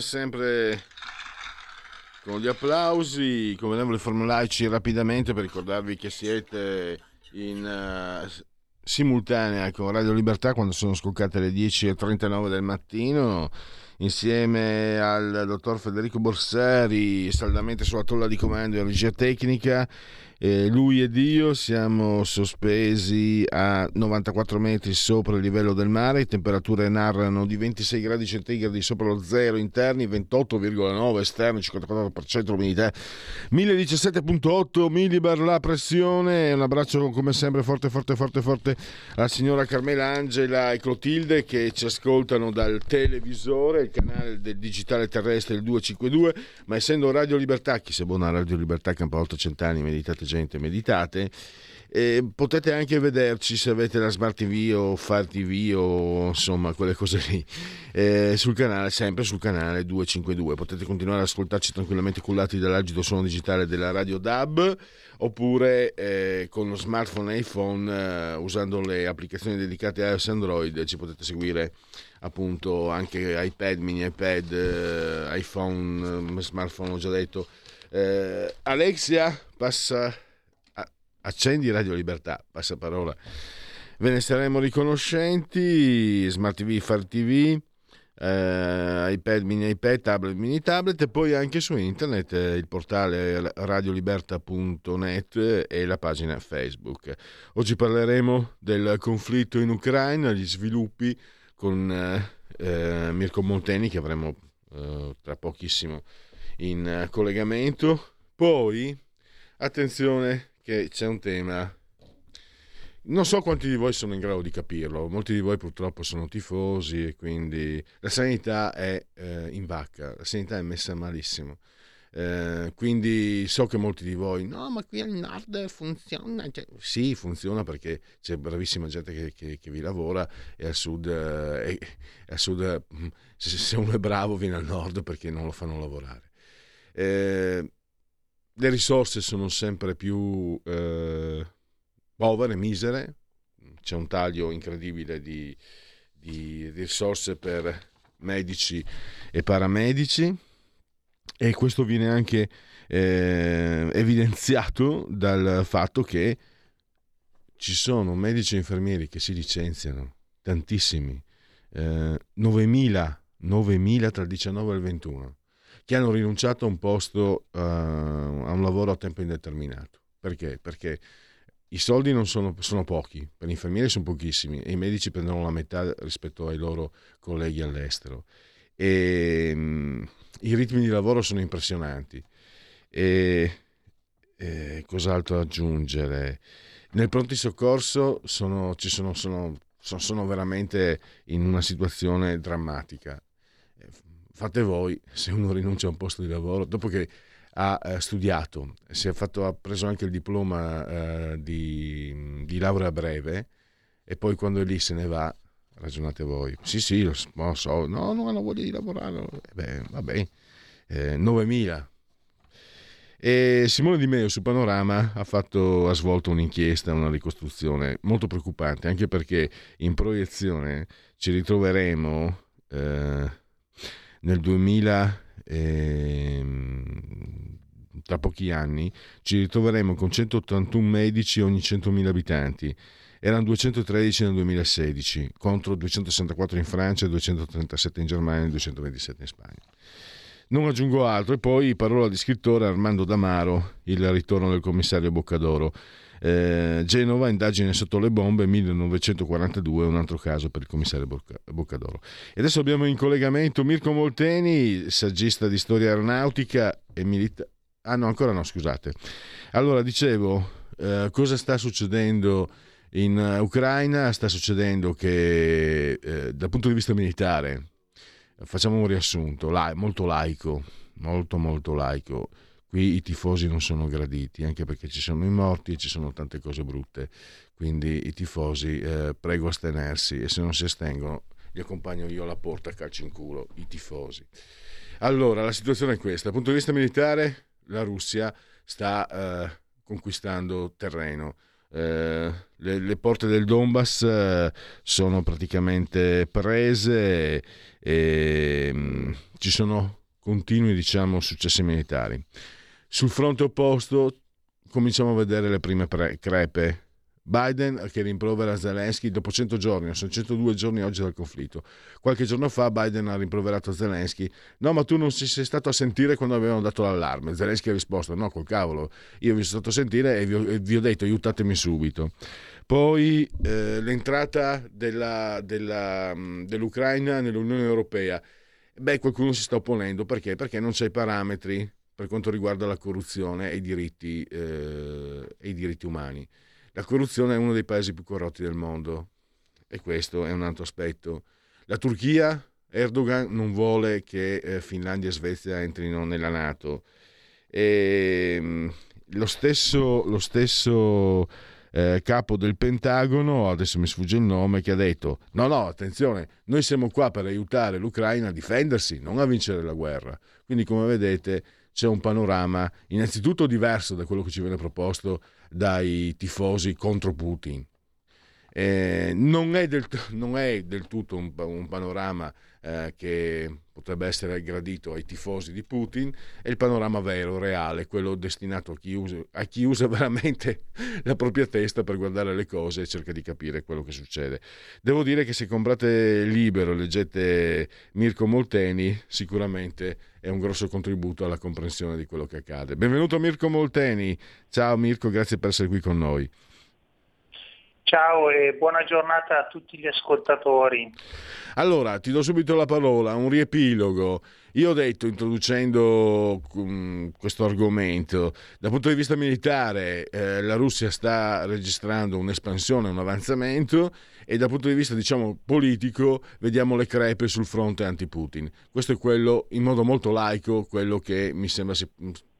Come sempre con gli applausi, come devo formularci rapidamente per ricordarvi che siete in uh, simultanea con Radio Libertà quando sono scoccate le 10.39 del mattino insieme al dottor Federico Borsari saldamente sulla tolla di comando in regia tecnica eh, lui ed io siamo sospesi a 94 metri sopra il livello del mare, le temperature narrano di 26 gradi centigradi sopra lo zero interni, 28,9 esterni, 54% l'umidità, 1017,8 millibar la pressione. Un abbraccio come sempre forte, forte, forte, forte alla signora Carmela Angela e Clotilde che ci ascoltano dal televisore, il canale del digitale terrestre il 252, ma essendo Radio Libertà, chi se buona Radio Libertà campa 800 anni, meditate gente, meditate. E potete anche vederci se avete la Smart TV o Fire TV o insomma quelle cose lì eh, sul canale, sempre sul canale 252. Potete continuare ad ascoltarci tranquillamente cullati dall'agido suono digitale della Radio DAB oppure eh, con lo smartphone iPhone eh, usando le applicazioni dedicate a iOS Android ci potete seguire appunto anche iPad, mini iPad, eh, iPhone, eh, smartphone ho già detto. Eh, Alexia passa accendi Radio Libertà, passa parola. Ve ne saremo riconoscenti, Smart TV, Far TV, eh, iPad, mini iPad, tablet, mini tablet e poi anche su internet eh, il portale radioliberta.net e la pagina Facebook. Oggi parleremo del conflitto in Ucraina, gli sviluppi con eh, eh Mirko Monteni che avremo eh, tra pochissimo in eh, collegamento. Poi, attenzione, che c'è un tema. Non so quanti di voi sono in grado di capirlo, molti di voi purtroppo sono tifosi e quindi la sanità è eh, in vacca, la sanità è messa malissimo. Eh, quindi so che molti di voi no ma qui al nord funziona cioè, sì funziona perché c'è bravissima gente che, che, che vi lavora e al sud, eh, al sud mm, se, se, uno è bravo viene al nord perché non lo fanno lavorare eh, le risorse sono sempre più eh, povere, misere, c'è un taglio incredibile di, di risorse per medici e paramedici. E questo viene anche eh, evidenziato dal fatto che ci sono medici e infermieri che si licenziano, tantissimi, eh, 9.000, 9.000 tra il 19 e il 21 che hanno rinunciato a un posto, uh, a un lavoro a tempo indeterminato. Perché? Perché i soldi non sono, sono, pochi, per gli infermieri sono pochissimi e i medici prendono la metà rispetto ai loro colleghi all'estero. E, um, I ritmi di lavoro sono impressionanti. E, e cos'altro aggiungere? Nel pronto soccorso sono, sono, sono, sono veramente in una situazione drammatica fate voi, se uno rinuncia a un posto di lavoro, dopo che ha eh, studiato, fatto, ha preso anche il diploma eh, di, di, laurea breve e poi quando è lì se ne va, ragionate voi. Sì, sì, lo, lo so, no, non hanno voglia di lavorare. Eh beh, vabbè, eh, 9.000. E Simone Di Meo su Panorama ha, fatto, ha svolto un'inchiesta, una ricostruzione molto preoccupante, anche perché in proiezione ci ritroveremo eh, nel 2000, ehm, tra pochi anni, ci ritroveremo con 181 medici ogni 100.000 abitanti. Erano 213 nel 2016 contro 264 in Francia, 237 in Germania e 227 in Spagna. Non aggiungo altro e poi parola di scrittore Armando Damaro, il ritorno del commissario Boccadoro. Eh, Genova, indagine sotto le bombe, 1942, un altro caso per il commissario Boccadoro. E adesso abbiamo in collegamento Mirko Molteni, saggista di storia aeronautica e militare Ah no, ancora no, scusate. Allora, dicevo, eh, cosa sta succedendo in Ucraina? Sta succedendo che eh, dal punto di vista militare, facciamo un riassunto, la, molto laico, molto molto laico. Qui i tifosi non sono graditi, anche perché ci sono i morti e ci sono tante cose brutte. Quindi i tifosi, eh, prego astenersi e se non si astengono, li accompagno io alla porta, calcio in culo, i tifosi. Allora, la situazione è questa. Dal punto di vista militare, la Russia sta eh, conquistando terreno. Eh, le, le, porte del Donbass eh, sono praticamente prese e mh, mm, ci sono continui diciamo, successi militari. Sul fronte opposto cominciamo a vedere le prime pre- crepe Biden che rimprovera Zelensky dopo 100 giorni, sono 102 giorni oggi dal conflitto. Qualche giorno fa Biden ha rimproverato Zelensky, no ma tu non sei stato a sentire quando avevano dato l'allarme. Zelensky ha risposto, no col cavolo, io vi sono stato a sentire e vi ho, e vi ho detto aiutatemi subito. Poi eh, l'entrata della, della, dell'Ucraina nell'Unione Europea. Beh, qualcuno si sta opponendo perché? Perché non c'è i parametri per quanto riguarda la corruzione e i diritti, eh, e i diritti umani. La corruzione è uno dei paesi più corrotti del mondo e questo è un altro aspetto. La Turchia, Erdogan non vuole che eh, Finlandia e Svezia entrino nella Nato. E, ehm, lo stesso, lo stesso eh, capo del Pentagono, adesso mi sfugge il nome, che ha detto no, no, attenzione, noi siamo qua per aiutare l'Ucraina a difendersi, non a vincere la guerra. Quindi come vedete c'è un panorama innanzitutto diverso da quello che ci viene proposto dai tifosi contro Putin. Eh, non, è del, non, è del, tutto un, un panorama eh, che potrebbe essere gradito ai tifosi di Putin, è il panorama vero, reale, quello destinato a chi, usa, a chi usa veramente la propria testa per guardare le cose e cerca di capire quello che succede. Devo dire che se comprate libero, leggete Mirko Molteni, sicuramente è un grosso contributo alla comprensione di quello che accade. Benvenuto Mirko Molteni, ciao Mirko, grazie per essere qui con noi. Ciao e buona giornata a tutti gli ascoltatori. Allora, ti do subito la parola, un riepilogo. Io ho detto, introducendo um, questo argomento, dal punto di vista militare eh, la Russia sta registrando un'espansione, un avanzamento e dal punto di vista diciamo, politico vediamo le crepe sul fronte anti-Putin. Questo è quello, in modo molto laico, quello che mi sembra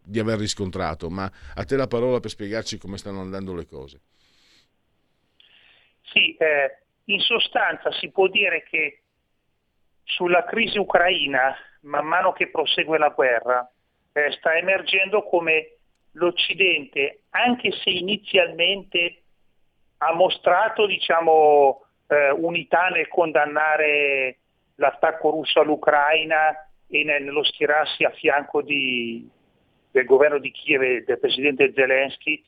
di aver riscontrato, ma a te la parola per spiegarci come stanno andando le cose. Sì, eh, in sostanza si può dire che sulla crisi ucraina, man mano che prosegue la guerra, eh, sta emergendo come l'Occidente, anche se inizialmente ha mostrato diciamo, eh, unità nel condannare l'attacco russo all'Ucraina e nello schierarsi a fianco di, del governo di Kiev e del presidente Zelensky,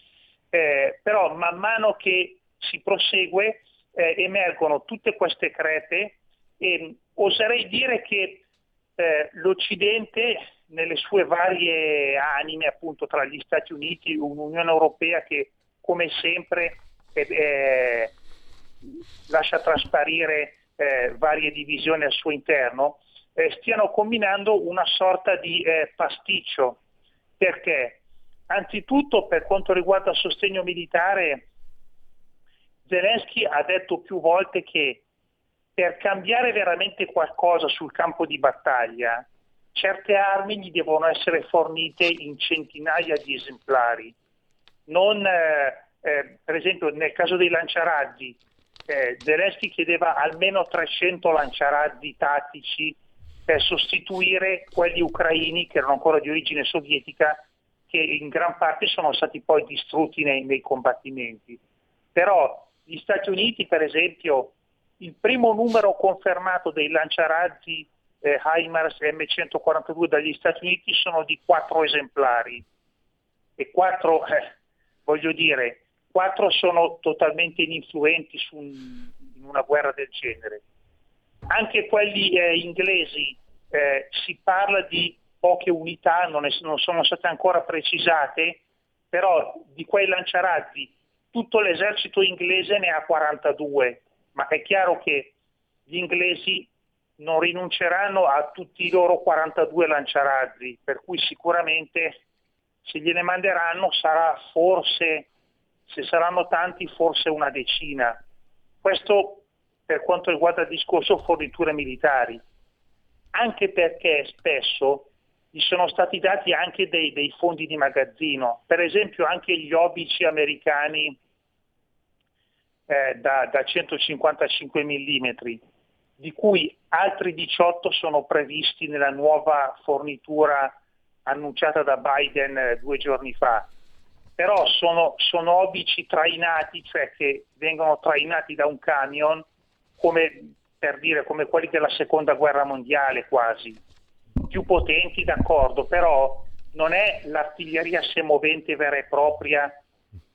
eh, però man mano che si prosegue eh, emergono tutte queste crepe e oserei dire che eh, l'Occidente nelle sue varie anime, appunto tra gli Stati Uniti un'Unione Europea che come sempre eh, lascia trasparire eh, varie divisioni al suo interno, eh, stiano combinando una sorta di eh, pasticcio. Perché? Anzitutto per quanto riguarda il sostegno militare Zelensky ha detto più volte che per cambiare veramente qualcosa sul campo di battaglia, certe armi gli devono essere fornite in centinaia di esemplari. Non, eh, eh, per esempio nel caso dei lanciarazzi, eh, Zelensky chiedeva almeno 300 lanciarazzi tattici per sostituire quelli ucraini che erano ancora di origine sovietica che in gran parte sono stati poi distrutti nei, nei combattimenti. Però gli Stati Uniti, per esempio, il primo numero confermato dei lanciarazzi eh, HIMARS M142 dagli Stati Uniti sono di quattro esemplari e quattro, eh, voglio dire, quattro sono totalmente ininfluenti su un, in una guerra del genere. Anche quelli eh, inglesi eh, si parla di poche unità, non, è, non sono state ancora precisate, però di quei lanciarazzi tutto l'esercito inglese ne ha 42, ma è chiaro che gli inglesi non rinunceranno a tutti i loro 42 lanciarazzi, per cui sicuramente se gliene manderanno sarà forse, se saranno tanti, forse una decina. Questo per quanto riguarda il discorso forniture militari, anche perché spesso gli sono stati dati anche dei, dei fondi di magazzino, per esempio anche gli obici americani eh, da, da 155 mm, di cui altri 18 sono previsti nella nuova fornitura annunciata da Biden eh, due giorni fa. Però sono, sono obici trainati, cioè che vengono trainati da un camion come per dire come quelli della seconda guerra mondiale quasi, più potenti d'accordo, però non è l'artiglieria semovente vera e propria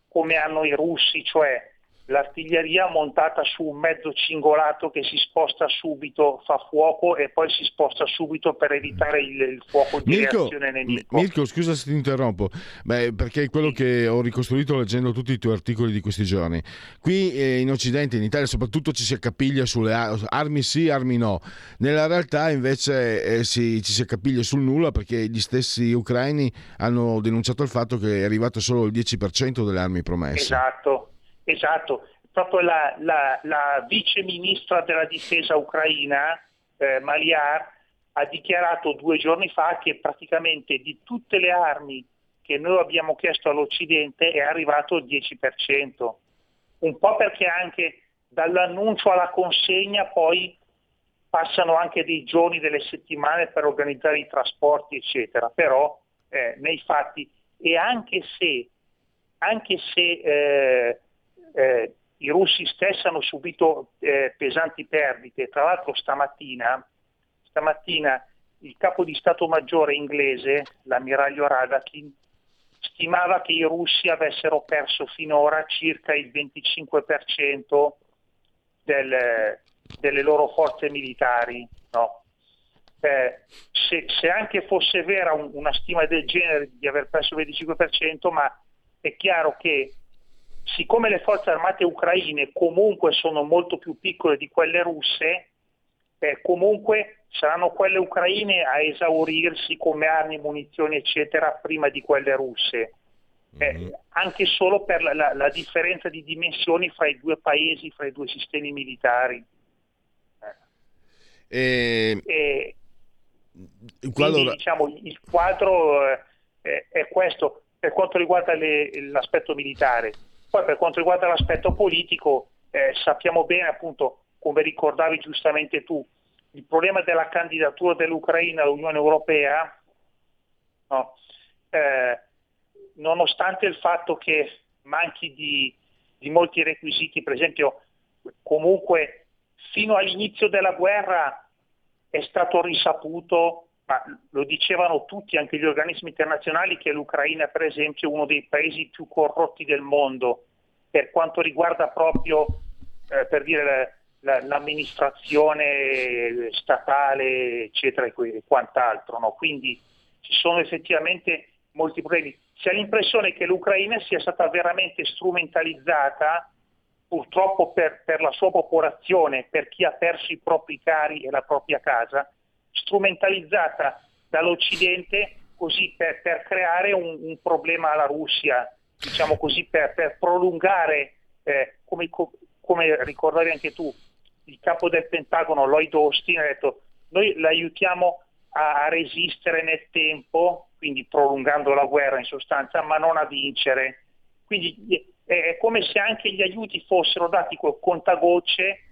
come hanno i russi, cioè l'artiglieria montata su un mezzo cingolato che si sposta subito, fa fuoco e poi si sposta subito per evitare il, il fuoco di Mirko, reazione nemico. Mirko, scusa se ti interrompo, Beh, perché è quello che ho ricostruito leggendo tutti i tuoi articoli di questi giorni. Qui eh, in Occidente, in Italia soprattutto, ci si accapiglia sulle armi sì, armi no. Nella realtà invece eh, si, ci si accapiglia sul nulla perché gli stessi ucraini hanno denunciato il fatto che è arrivato solo il 10% delle armi promesse. Esatto Esatto, proprio la, la, la vice ministra della difesa ucraina, eh, Maliar, ha dichiarato due giorni fa che praticamente di tutte le armi che noi abbiamo chiesto all'Occidente è arrivato il 10%, un po' perché anche dall'annuncio alla consegna poi passano anche dei giorni, delle settimane per organizzare i trasporti, eccetera, però eh, nei fatti e anche se, anche se eh, eh, i russi stessi hanno subito eh, pesanti perdite. Tra l'altro stamattina, stamattina, il capo di Stato Maggiore inglese, l'ammiraglio Radakin, stimava che i russi avessero perso finora circa il 25% del, delle loro forze militari. No? Eh, se, se, anche fosse vera un, una stima del genere di aver perso il 25%, ma è chiaro che siccome le forze armate ucraine comunque sono molto più piccole di quelle russe, eh, comunque saranno quelle ucraine a esaurirsi come armi, munizioni, eccetera, prima di quelle russe. Eh, mm-hmm. anche solo per la, la, la, differenza di dimensioni fra i due paesi, fra i due sistemi militari. Eh. E... Quindi, diciamo, il quadro eh, è questo per quanto riguarda le, l'aspetto militare. Poi per quanto riguarda l'aspetto politico, eh, sappiamo bene appunto, come ricordavi giustamente tu, il problema della candidatura dell'Ucraina all'Unione Europea, no, eh, nonostante il fatto che manchi di, di molti requisiti, per esempio comunque fino all'inizio della guerra è stato risaputo, ma lo dicevano tutti, anche gli organismi internazionali, che l'Ucraina per esempio è uno dei paesi più corrotti del mondo per quanto riguarda proprio, eh, per dire, la, l'amministrazione statale, eccetera, e quant'altro. No? Quindi ci sono effettivamente molti problemi. Si ha l'impressione che l'Ucraina sia stata veramente strumentalizzata purtroppo per, per, la sua popolazione, per chi ha perso i propri cari e la propria casa, strumentalizzata dall'Occidente così per, per creare un, un, problema alla Russia, diciamo così, per, per prolungare, eh, come, come, ricordavi anche tu, il capo del Pentagono, Lloyd Austin, ha detto noi l'aiutiamo a, a resistere nel tempo, quindi prolungando la guerra in sostanza, ma non a vincere. Quindi è come se anche gli aiuti fossero dati col contagocce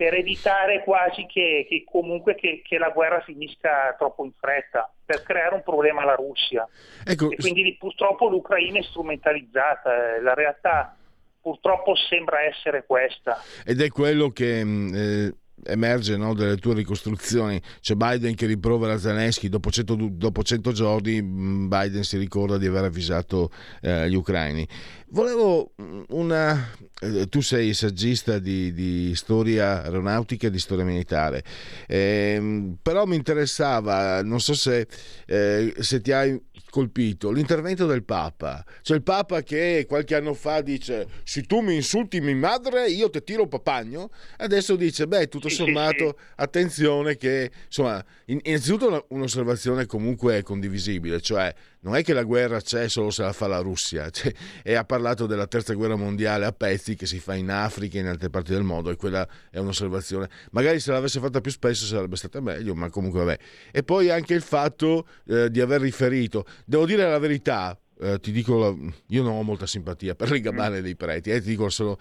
per evitare quasi che, che comunque che, che, la guerra finisca troppo in fretta, per creare un problema alla Russia. Ecco, e quindi purtroppo l'Ucraina è strumentalizzata, eh, la realtà purtroppo sembra essere questa. Ed è quello che... Mm, eh emerge no, delle tue ricostruzioni. C'è Biden che rimprovera Zelensky, dopo 100, dopo 100 giorni mm, Biden si ricorda di aver avvisato eh, gli ucraini. Volevo mm, una... Eh, tu sei saggista di, di, storia aeronautica e di storia militare, eh, però mi interessava, non so se, eh, se ti hai colpito l'intervento del Papa. C'è il Papa che qualche anno fa dice: Se tu mi insulti mia madre, io ti tiro un papagno. Adesso dice: Beh, tutto sommato, attenzione, che insomma, innanzitutto un'osservazione comunque condivisibile, cioè non è che la guerra c'è solo se la fa la Russia, cioè, e ha parlato della terza guerra mondiale a pezzi che si fa in Africa e in altre parti del mondo e quella è un'osservazione. Magari se l'avesse fatta più spesso sarebbe stata meglio, ma comunque vabbè. E poi anche il fatto eh, di aver riferito, devo dire la verità, eh, ti dico, io non ho molta simpatia per le gabane mm. dei preti, eh, ti dico solo,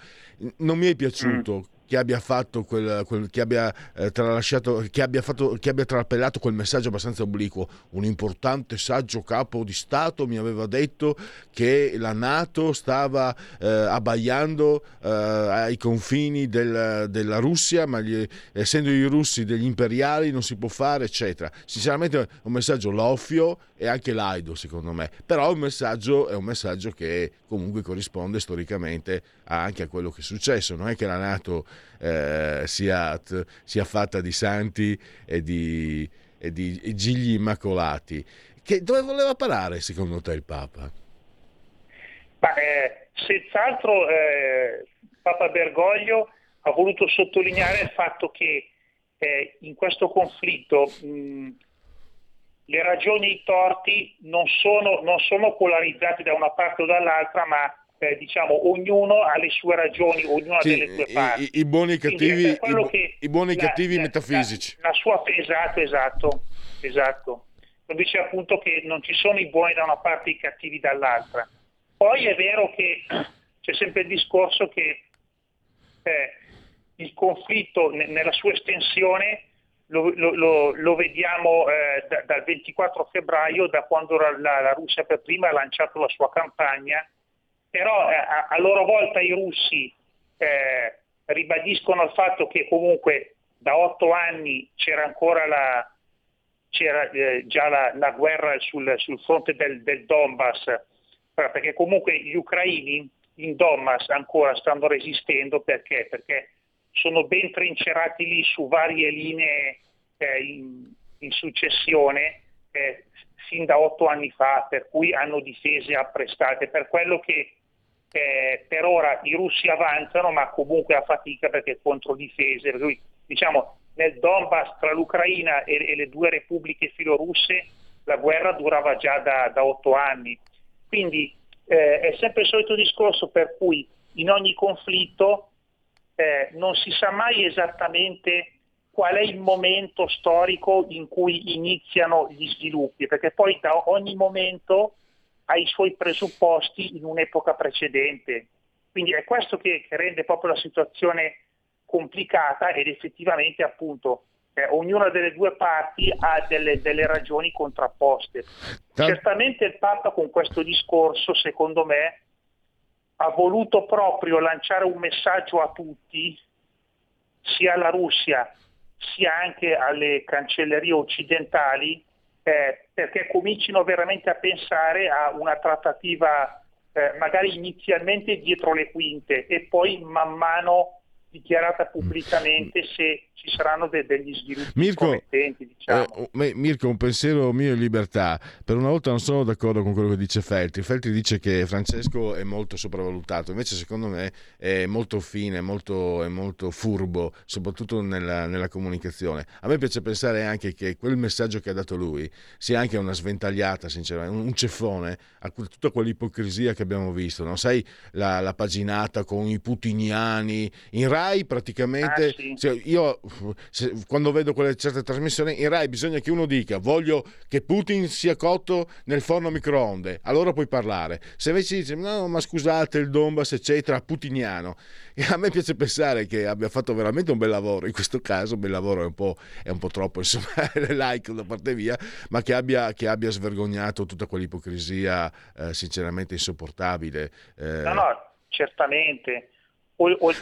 non mi è piaciuto mm che abbia fatto quel, quel che abbia eh, tralasciato, che abbia, fatto, che abbia trapellato quel messaggio abbastanza obliquo. Un importante saggio capo di Stato mi aveva detto che la Nato stava eh, abbagliando eh, ai confini del, della Russia, ma gli, essendo i russi degli imperiali non si può fare, eccetera. Sinceramente un messaggio loffio e anche laido, secondo me. Però è un messaggio, è un messaggio che comunque corrisponde storicamente anche a quello che è successo. Non è che la Nato eh, sia, sia, fatta di santi e di, e di gigli immacolati. Che, dove voleva parare secondo te il Papa? Ma, eh, senz'altro eh, Papa Bergoglio ha voluto sottolineare il fatto che eh, in questo conflitto mh, le ragioni e i torti non sono, non sono polarizzati da una parte o dall'altra, ma eh, diciamo, ognuno ha le sue ragioni, ognuno ha delle sue parti. I, i buoni e i cattivi, i, i buoni la, cattivi la, metafisici. La, la, sua, esatto, esatto, esatto. Lo dice appunto che non ci sono i buoni da una parte e i cattivi dall'altra. Poi è vero che c'è sempre il discorso che eh, il conflitto n- nella sua estensione lo, lo, lo, vediamo eh, da, dal 24 febbraio, da quando la, la Russia per prima ha lanciato la sua campagna però eh, a, a, loro volta i russi eh, ribadiscono il fatto che comunque da otto anni c'era ancora la, c'era, eh, già la, la, guerra sul, sul fronte del, del, Donbass, perché comunque gli ucraini in Donbass ancora stanno resistendo perché? perché sono ben trincerati lì su varie linee eh, in, in, successione eh, fin da otto anni fa, per cui hanno difese apprestate, per quello che eh, per ora i russi avanzano ma comunque a fatica perché controdifese, per cui diciamo nel Donbass tra l'Ucraina e, e, le due repubbliche filorusse la guerra durava già da, da otto anni. Quindi eh, è sempre il solito discorso per cui in ogni conflitto eh, non si sa mai esattamente qual è il momento storico in cui iniziano gli sviluppi, perché poi da ogni momento ha i suoi presupposti in un'epoca precedente. Quindi è questo che, rende proprio la situazione complicata ed effettivamente appunto eh, ognuna delle due parti ha delle, delle ragioni contrapposte. Certamente il Papa con questo discorso, secondo me, ha voluto proprio lanciare un messaggio a tutti, sia alla Russia sia anche alle cancellerie occidentali, eh, perché comincino veramente a pensare a una trattativa eh, magari inizialmente dietro le quinte e poi man mano dichiarata pubblicamente se ci saranno de- degli sviluppi Mirko, diciamo. eh, Mirko, un pensiero mio in libertà. Per una volta non sono d'accordo con quello che dice Feltri. Feltri dice che Francesco è molto sopravvalutato, invece secondo me è molto fine, molto, è molto furbo, soprattutto nella, nella, comunicazione. A me piace pensare anche che quel messaggio che ha dato lui sia anche una sventagliata, sinceramente, un ceffone a tutta quell'ipocrisia che abbiamo visto. Non sai la, la paginata con i putiniani in Rai praticamente... Ah, sì. cioè, io se, quando vedo quelle certe trasmissioni, in Rai bisogna che uno dica voglio che Putin sia cotto nel forno microonde, allora puoi parlare. Se invece dice no, ma scusate il Donbass, eccetera, putiniano. E a me piace pensare che abbia fatto veramente un bel lavoro, in questo caso un bel lavoro è un po', è un po troppo, insomma, like da parte mia, ma che abbia, che abbia svergognato tutta quell'ipocrisia eh, sinceramente insopportabile. Eh, no, no, certamente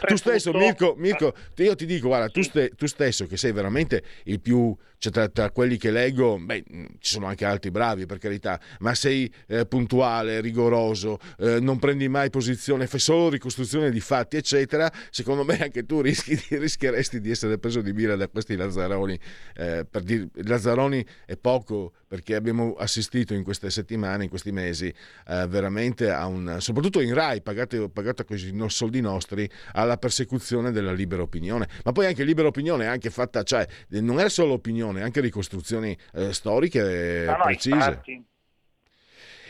tu stesso, Mirko, Mirko, io ti dico, guarda, tu, ste, tu, stesso che sei veramente il più, cioè tra, tra, quelli che leggo, beh, ci sono anche altri bravi per carità, ma sei eh, puntuale, rigoroso, eh, non prendi mai posizione, fai solo ricostruzione di fatti, eccetera, secondo me anche tu rischi, rischieresti di essere preso di mira da questi Lazzaroni. Eh, per dire, Lazzaroni è poco perché abbiamo assistito in queste settimane, in questi mesi, eh, veramente a un, soprattutto in RAI, pagata, pagata con i soldi nostri, alla persecuzione della libera opinione. Ma poi anche libera opinione è anche fatta, cioè non è solo opinione, è anche ricostruzioni eh, storiche no, precise.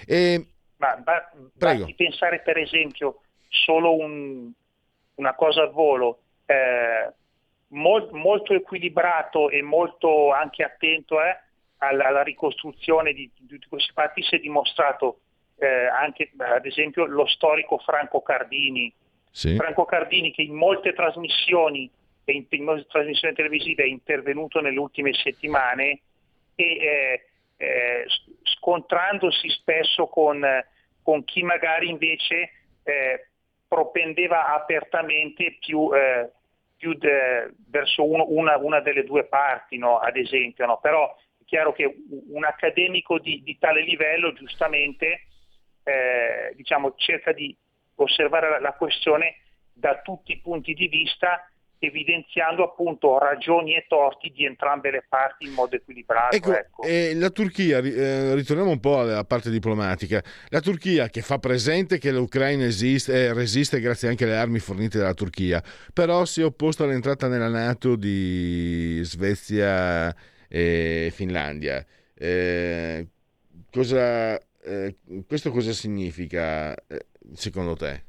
E... Ma, ba- basti pensare per esempio solo un, una cosa al volo, eh, mol- molto equilibrato e molto anche attento eh, alla, alla, ricostruzione di, di tutti questi fatti si è dimostrato eh, anche ad esempio lo storico Franco Cardini. Sì. Franco Cardini che in molte trasmissioni, in, in trasmissioni televisive è intervenuto nelle ultime settimane e eh, eh, scontrandosi spesso con, con, chi magari invece eh, propendeva apertamente più, eh, più de, verso uno, una, una, delle due parti, no? ad esempio. No? Però è chiaro che un accademico di, di tale livello giustamente eh, diciamo, cerca di osservare la, la questione da tutti i punti di vista evidenziando appunto ragioni e torti di entrambe le parti in modo equilibrato. Ecco, ecco. Eh, la Turchia, eh, ritorniamo un po' alla parte diplomatica, la Turchia che fa presente che l'Ucraina esiste, eh, resiste grazie anche alle armi fornite dalla Turchia, però si è opposta all'entrata nella Nato di Svezia e Finlandia. Eh, cosa, eh, questo cosa significa secondo te?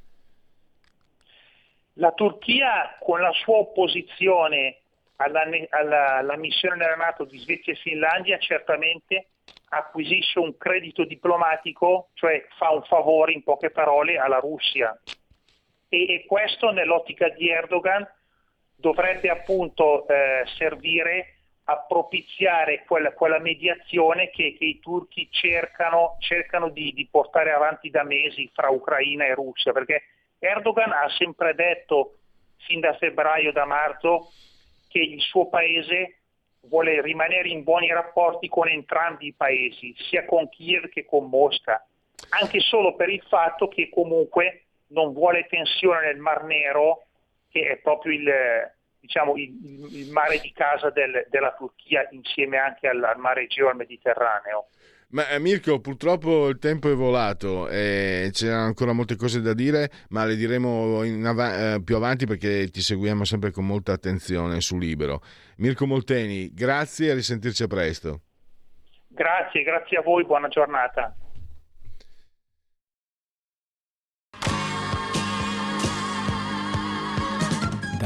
La Turchia con la sua opposizione alla, alla, alla missione nella Nato di Svezia e Finlandia certamente acquisisce un credito diplomatico, cioè fa un favore in poche parole alla Russia. E, e questo nell'ottica di Erdogan dovrebbe appunto eh, servire a propiziare quella, quella mediazione che, che, i turchi cercano, cercano di, di, portare avanti da mesi fra Ucraina e Russia, perché Erdogan ha sempre detto fin da febbraio, da marzo, che il suo paese vuole rimanere in buoni rapporti con entrambi i paesi, sia con Kiev che con Mosca, anche solo per il fatto che comunque non vuole tensione nel Mar Nero, che è proprio il, diciamo, il, il mare di casa del, della Turchia insieme anche al, al mare Egeo e al Mediterraneo. Ma eh, Mirko, purtroppo il tempo è volato e c'erano ancora molte cose da dire, ma le diremo av- eh, più avanti perché ti seguiamo sempre con molta attenzione su Libero. Mirko Molteni, grazie e a risentirci a presto. Grazie, grazie a voi, buona giornata.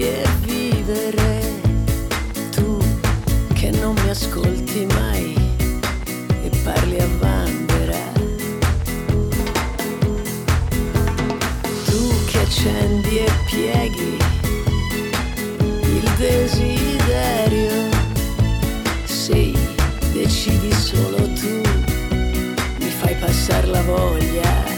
E vivere. Tu che non mi ascolti mai e parli a vanvera. Tu che accendi e pieghi il desiderio. Sì, decidi solo tu, mi fai passare la voglia.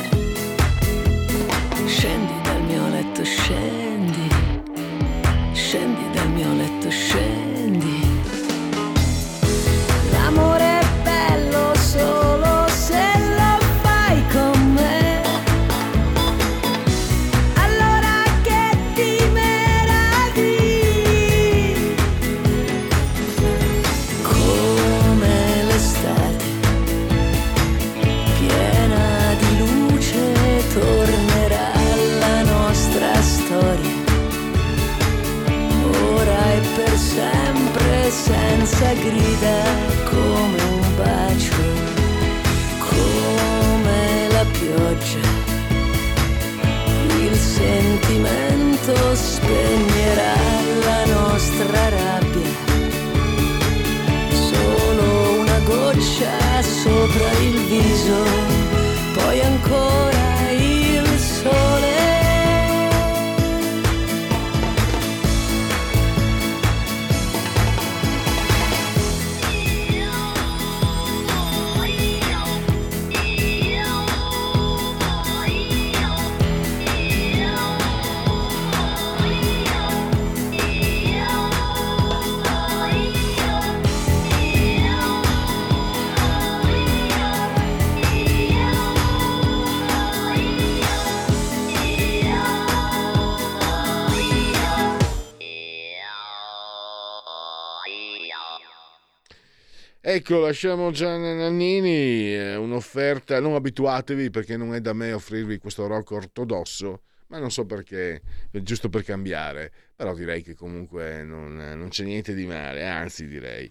Ecco, lasciamo Gian Nannini, eh, un'offerta, non abituatevi perché non è da me offrirvi questo rock ortodosso, ma non so perché, è giusto per cambiare, però direi che comunque non, non c'è niente di male, anzi direi.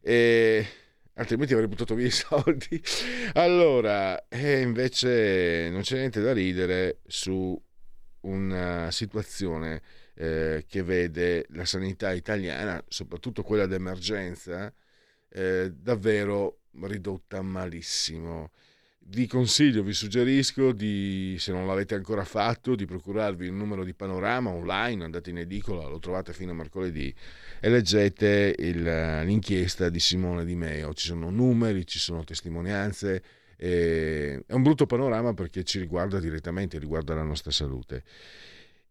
E altrimenti avrei buttato via i soldi. Allora, e invece non c'è niente da ridere su una situazione eh, che vede la sanità italiana, soprattutto quella d'emergenza, eh, davvero ridotta malissimo. Vi consiglio, vi suggerisco di, se non l'avete ancora fatto, di procurarvi il numero di panorama online, andate in edicola, lo trovate fino a mercoledì e leggete il, l'inchiesta di Simone Di Meo. Ci sono numeri, ci sono testimonianze. Eh, è un brutto panorama perché ci riguarda direttamente, riguarda la nostra salute.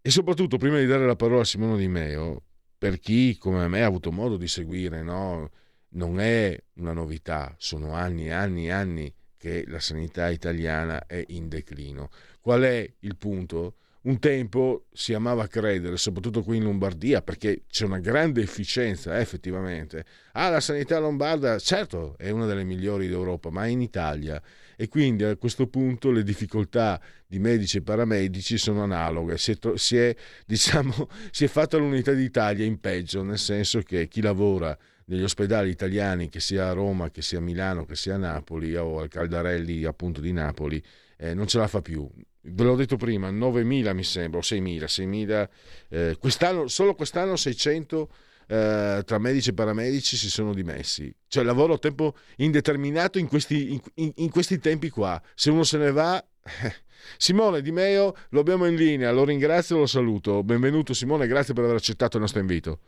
E soprattutto, prima di dare la parola a Simone Di Meo, per chi come me ha avuto modo di seguire, no? Non è una novità, sono anni e anni e anni che la sanità italiana è in declino. Qual è il punto? Un tempo si amava credere, soprattutto qui in Lombardia, perché c'è una grande efficienza eh, effettivamente. Ah, la sanità lombarda, certo, è una delle migliori d'Europa, ma è in Italia. E quindi a questo punto le difficoltà di medici e paramedici sono analoghe. Si è, si è, diciamo, si è fatta l'unità d'Italia in peggio, nel senso che chi lavora negli ospedali italiani, che sia a Roma, che sia a Milano, che sia a Napoli o al Caldarelli appunto di Napoli, eh, non ce la fa più. Ve l'ho detto prima, 9.000 mi sembra, o 6.000, 6.000 eh, quest'anno, solo quest'anno 600 eh, tra medici e paramedici si sono dimessi. Cioè lavoro a tempo indeterminato in questi, in, in questi tempi qua. Se uno se ne va... Simone Di Meo lo abbiamo in linea, lo ringrazio e lo saluto. Benvenuto Simone, grazie per aver accettato il nostro invito.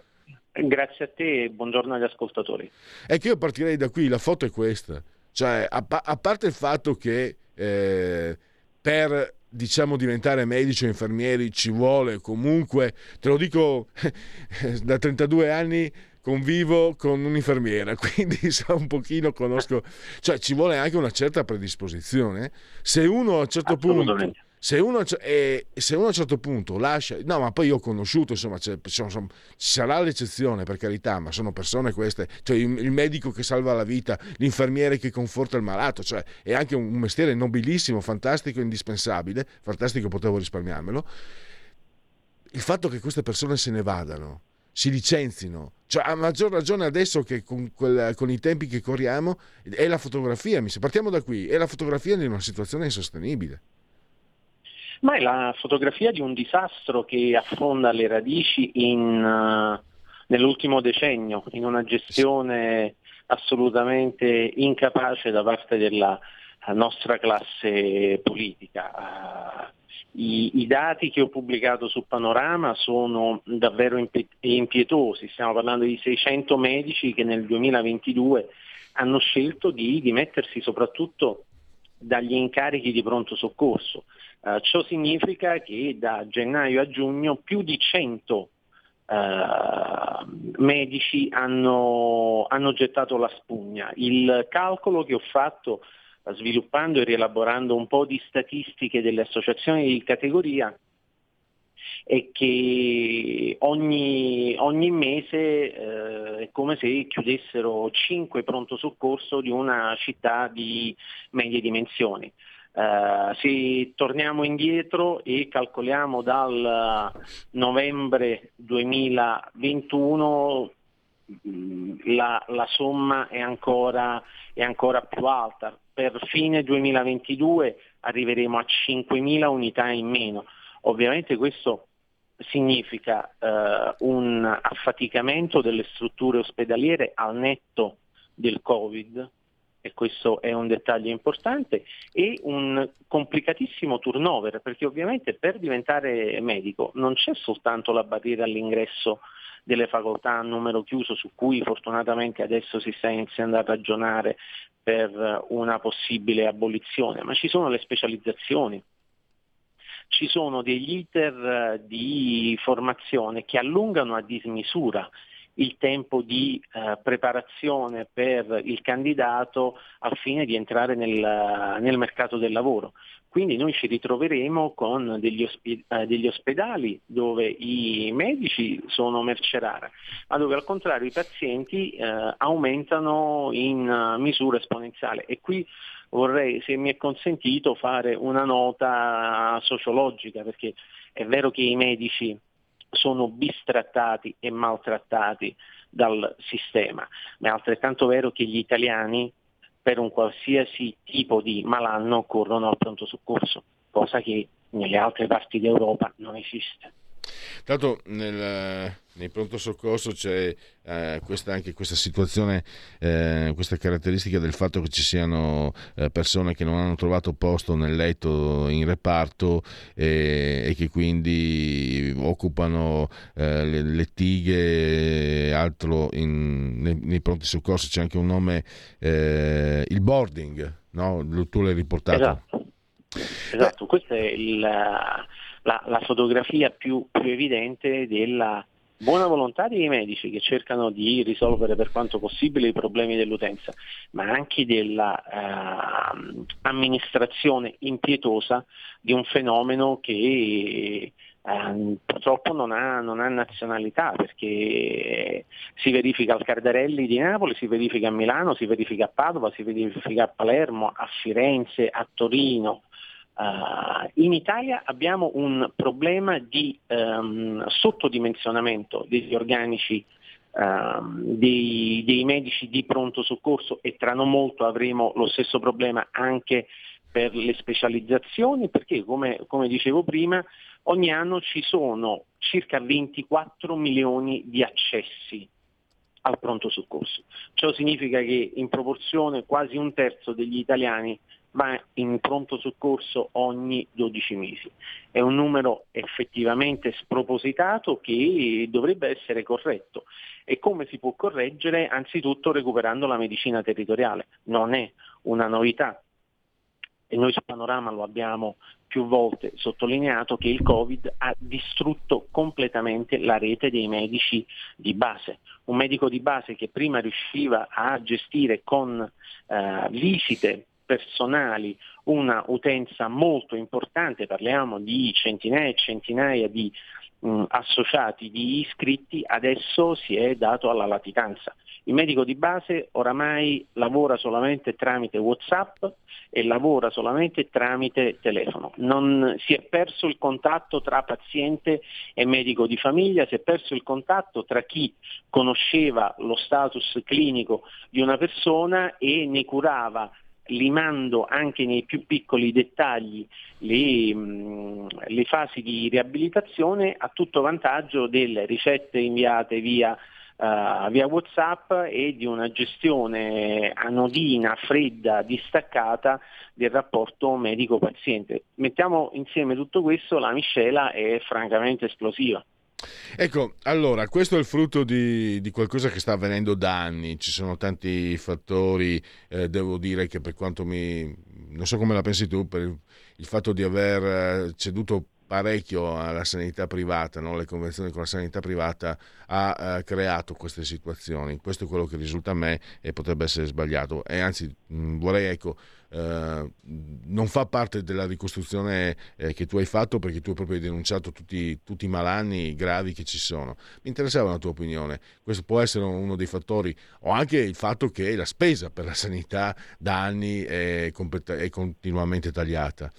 Grazie a te e buongiorno agli ascoltatori. È che io partirei da qui, la foto è questa. Cioè, a, a parte il fatto che eh, per diciamo diventare medici o infermieri ci vuole comunque, te lo dico da 32 anni convivo con un'infermiera, quindi so un pochino conosco, cioè ci vuole anche una certa predisposizione. Se uno a un certo punto se uno, eh, se uno, a un certo punto lascia, no, ma poi io ho conosciuto, insomma, c'è, ci sarà l'eccezione per carità, ma sono persone queste, cioè il, il, medico che salva la vita, l'infermiere che conforta il malato, cioè è anche un mestiere nobilissimo, fantastico, indispensabile, fantastico, potevo risparmiarmelo. Il fatto che queste persone se ne vadano, si licenzino, cioè a maggior ragione adesso che con, quel, con i tempi che corriamo, è la fotografia, partiamo da qui, è la fotografia di una situazione insostenibile. Ma è la fotografia di un disastro che affonda le radici in, uh, nell'ultimo decennio, in una gestione assolutamente incapace da parte della nostra classe politica. Uh, i, I, dati che ho pubblicato su Panorama sono davvero impietosi, stiamo parlando di 600 medici che nel 2022 hanno scelto di dimettersi soprattutto dagli incarichi di pronto soccorso. Uh, ciò significa che da gennaio a giugno più di 100 uh, eh, medici hanno, hanno, gettato la spugna. Il calcolo che ho fatto sviluppando e rielaborando un po' di statistiche delle associazioni di categoria è che ogni, ogni mese eh, è come se chiudessero 5 pronto soccorso di una città di medie dimensioni. Uh, se torniamo indietro e calcoliamo dal novembre 2021 mm, la, la somma è ancora, è ancora, più alta. Per fine 2022 arriveremo a 5.000 unità in meno. Ovviamente questo significa eh, un affaticamento delle strutture ospedaliere al netto del Covid, e questo è un dettaglio importante, e un complicatissimo turnover, perché ovviamente per diventare medico non c'è soltanto la barriera all'ingresso delle facoltà a numero chiuso su cui fortunatamente adesso si sta iniziando a ragionare per una possibile abolizione, ma ci sono le specializzazioni, ci sono degli iter eh, di formazione che allungano a dismisura il tempo di eh, preparazione per il candidato al fine di entrare nel, nel, mercato del lavoro. Quindi noi ci ritroveremo con degli, ospi- eh, degli, ospedali dove i medici sono mercerari, ma dove al contrario i pazienti eh, aumentano in uh, misura esponenziale. E qui vorrei, se mi è consentito, fare una nota sociologica, perché è vero che i medici sono bistrattati e maltrattati dal sistema, ma è altrettanto vero che gli italiani per un qualsiasi tipo di malanno corrono al pronto soccorso, cosa che nelle altre parti d'Europa non esiste. Tanto nel, nei pronto soccorso c'è eh, questa, anche questa situazione, eh, questa caratteristica del fatto che ci siano eh, persone che non hanno trovato posto nel letto in reparto e che quindi occupano eh, le, e altro in, nei, nei, pronti soccorso. C'è anche un nome, eh, il boarding, no? tu l'hai riportato. Esatto, esatto. questo è il la, la fotografia più, più evidente della buona volontà dei medici che cercano di risolvere per quanto possibile i problemi dell'utenza, ma anche dell'amministrazione eh, impietosa di un fenomeno che eh, purtroppo non ha, non ha, nazionalità perché si verifica al Cardarelli di Napoli, si verifica a Milano, si verifica a Padova, si verifica a Palermo, a Firenze, a Torino, Uh, in Italia abbiamo un problema di um, sottodimensionamento degli organici um, dei, dei, medici di pronto soccorso e tra non molto avremo lo stesso problema anche per le specializzazioni perché come, come dicevo prima ogni anno ci sono circa 24 milioni di accessi al pronto soccorso. Ciò significa che in proporzione quasi un terzo degli italiani va in pronto soccorso ogni 12 mesi. È un numero effettivamente spropositato che dovrebbe essere corretto. E come si può correggere? Anzitutto recuperando la medicina territoriale. Non è una novità. E noi su Panorama lo abbiamo più volte sottolineato che il Covid ha distrutto completamente la rete dei medici di base. Un medico di base che prima riusciva a gestire con eh, visite personali una utenza molto importante, parliamo di centinaia e centinaia di mh, associati, di iscritti, adesso si è dato alla latitanza. Il medico di base oramai lavora solamente tramite Whatsapp e lavora solamente tramite telefono. Non, si è perso il contatto tra paziente e medico di famiglia, si è perso il contatto tra chi conosceva lo status clinico di una persona e ne curava limando anche nei più piccoli dettagli le, mh, le fasi di riabilitazione a tutto vantaggio delle ricette inviate via Uh, via Whatsapp e di una gestione anodina, fredda, distaccata del rapporto medico-paziente. Mettiamo insieme tutto questo, la miscela è francamente esplosiva. Ecco, allora, questo è il frutto di, di, qualcosa che sta avvenendo da anni, ci sono tanti fattori, eh, devo dire che per quanto mi... non so come la pensi tu, per il fatto di aver eh, ceduto parecchio alla sanità privata, no? le convenzioni con la sanità privata ha eh, creato queste situazioni. Questo è quello che risulta a me e potrebbe essere sbagliato. E anzi mh, vorrei ecco, eh, non fa parte della ricostruzione eh, che tu hai fatto perché tu hai proprio denunciato tutti, tutti, i malanni gravi che ci sono. Mi interessava la tua opinione. Questo può essere uno dei fattori, o anche il fatto che la spesa per la sanità da anni è, è continuamente tagliata.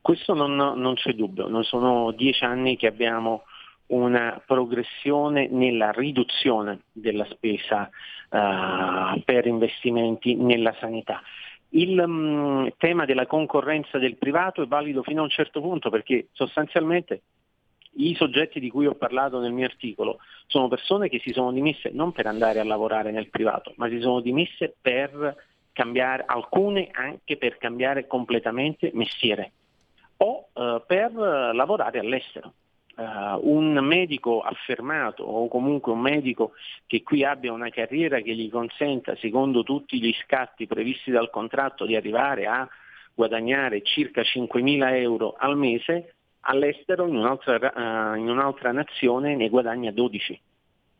Questo non, non c'è dubbio, non sono dieci anni che abbiamo una progressione nella riduzione della spesa uh, per investimenti nella sanità. Il um, tema della concorrenza del privato è valido fino a un certo punto perché sostanzialmente i soggetti di cui ho parlato nel mio articolo sono persone che si sono dimesse non per andare a lavorare nel privato, ma si sono dimesse per cambiare, alcune anche per cambiare completamente mestiere o eh, per lavorare all'estero. Uh, un medico affermato o comunque un medico che qui abbia una carriera che gli consenta, secondo tutti gli scatti previsti dal contratto, di arrivare a guadagnare circa 5.000 euro al mese, all'estero in un'altra, uh, in un'altra nazione ne guadagna 12.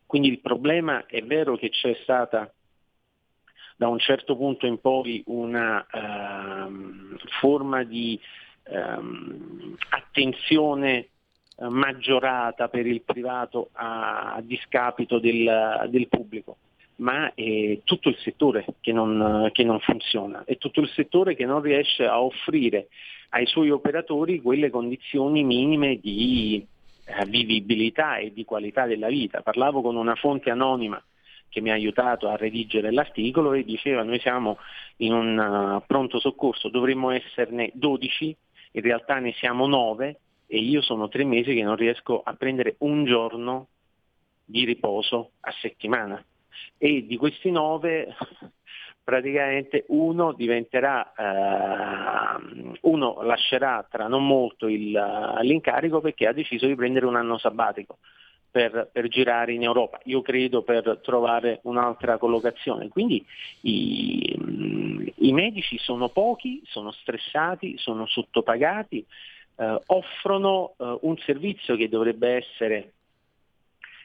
Quindi il problema è vero che c'è stata da un certo punto in poi una uh, forma di ehm, attenzione maggiorata per il privato a, a discapito del, del, pubblico, ma è tutto il settore che non, che non funziona, è tutto il settore che non riesce a offrire ai suoi operatori quelle condizioni minime di eh, vivibilità e di qualità della vita. Parlavo con una fonte anonima che mi ha aiutato a redigere l'articolo e diceva noi siamo in un uh, pronto soccorso, dovremmo esserne 12 in realtà ne siamo nove e io sono tre mesi che non riesco a prendere un giorno di riposo a settimana. E di questi nove praticamente uno diventerà, eh, uno lascerà tra non molto il, l'incarico perché ha deciso di prendere un anno sabbatico per, per, girare in Europa, io credo per trovare un'altra collocazione. Quindi i, i medici sono pochi, sono stressati, sono sottopagati, eh, offrono eh, un servizio che dovrebbe essere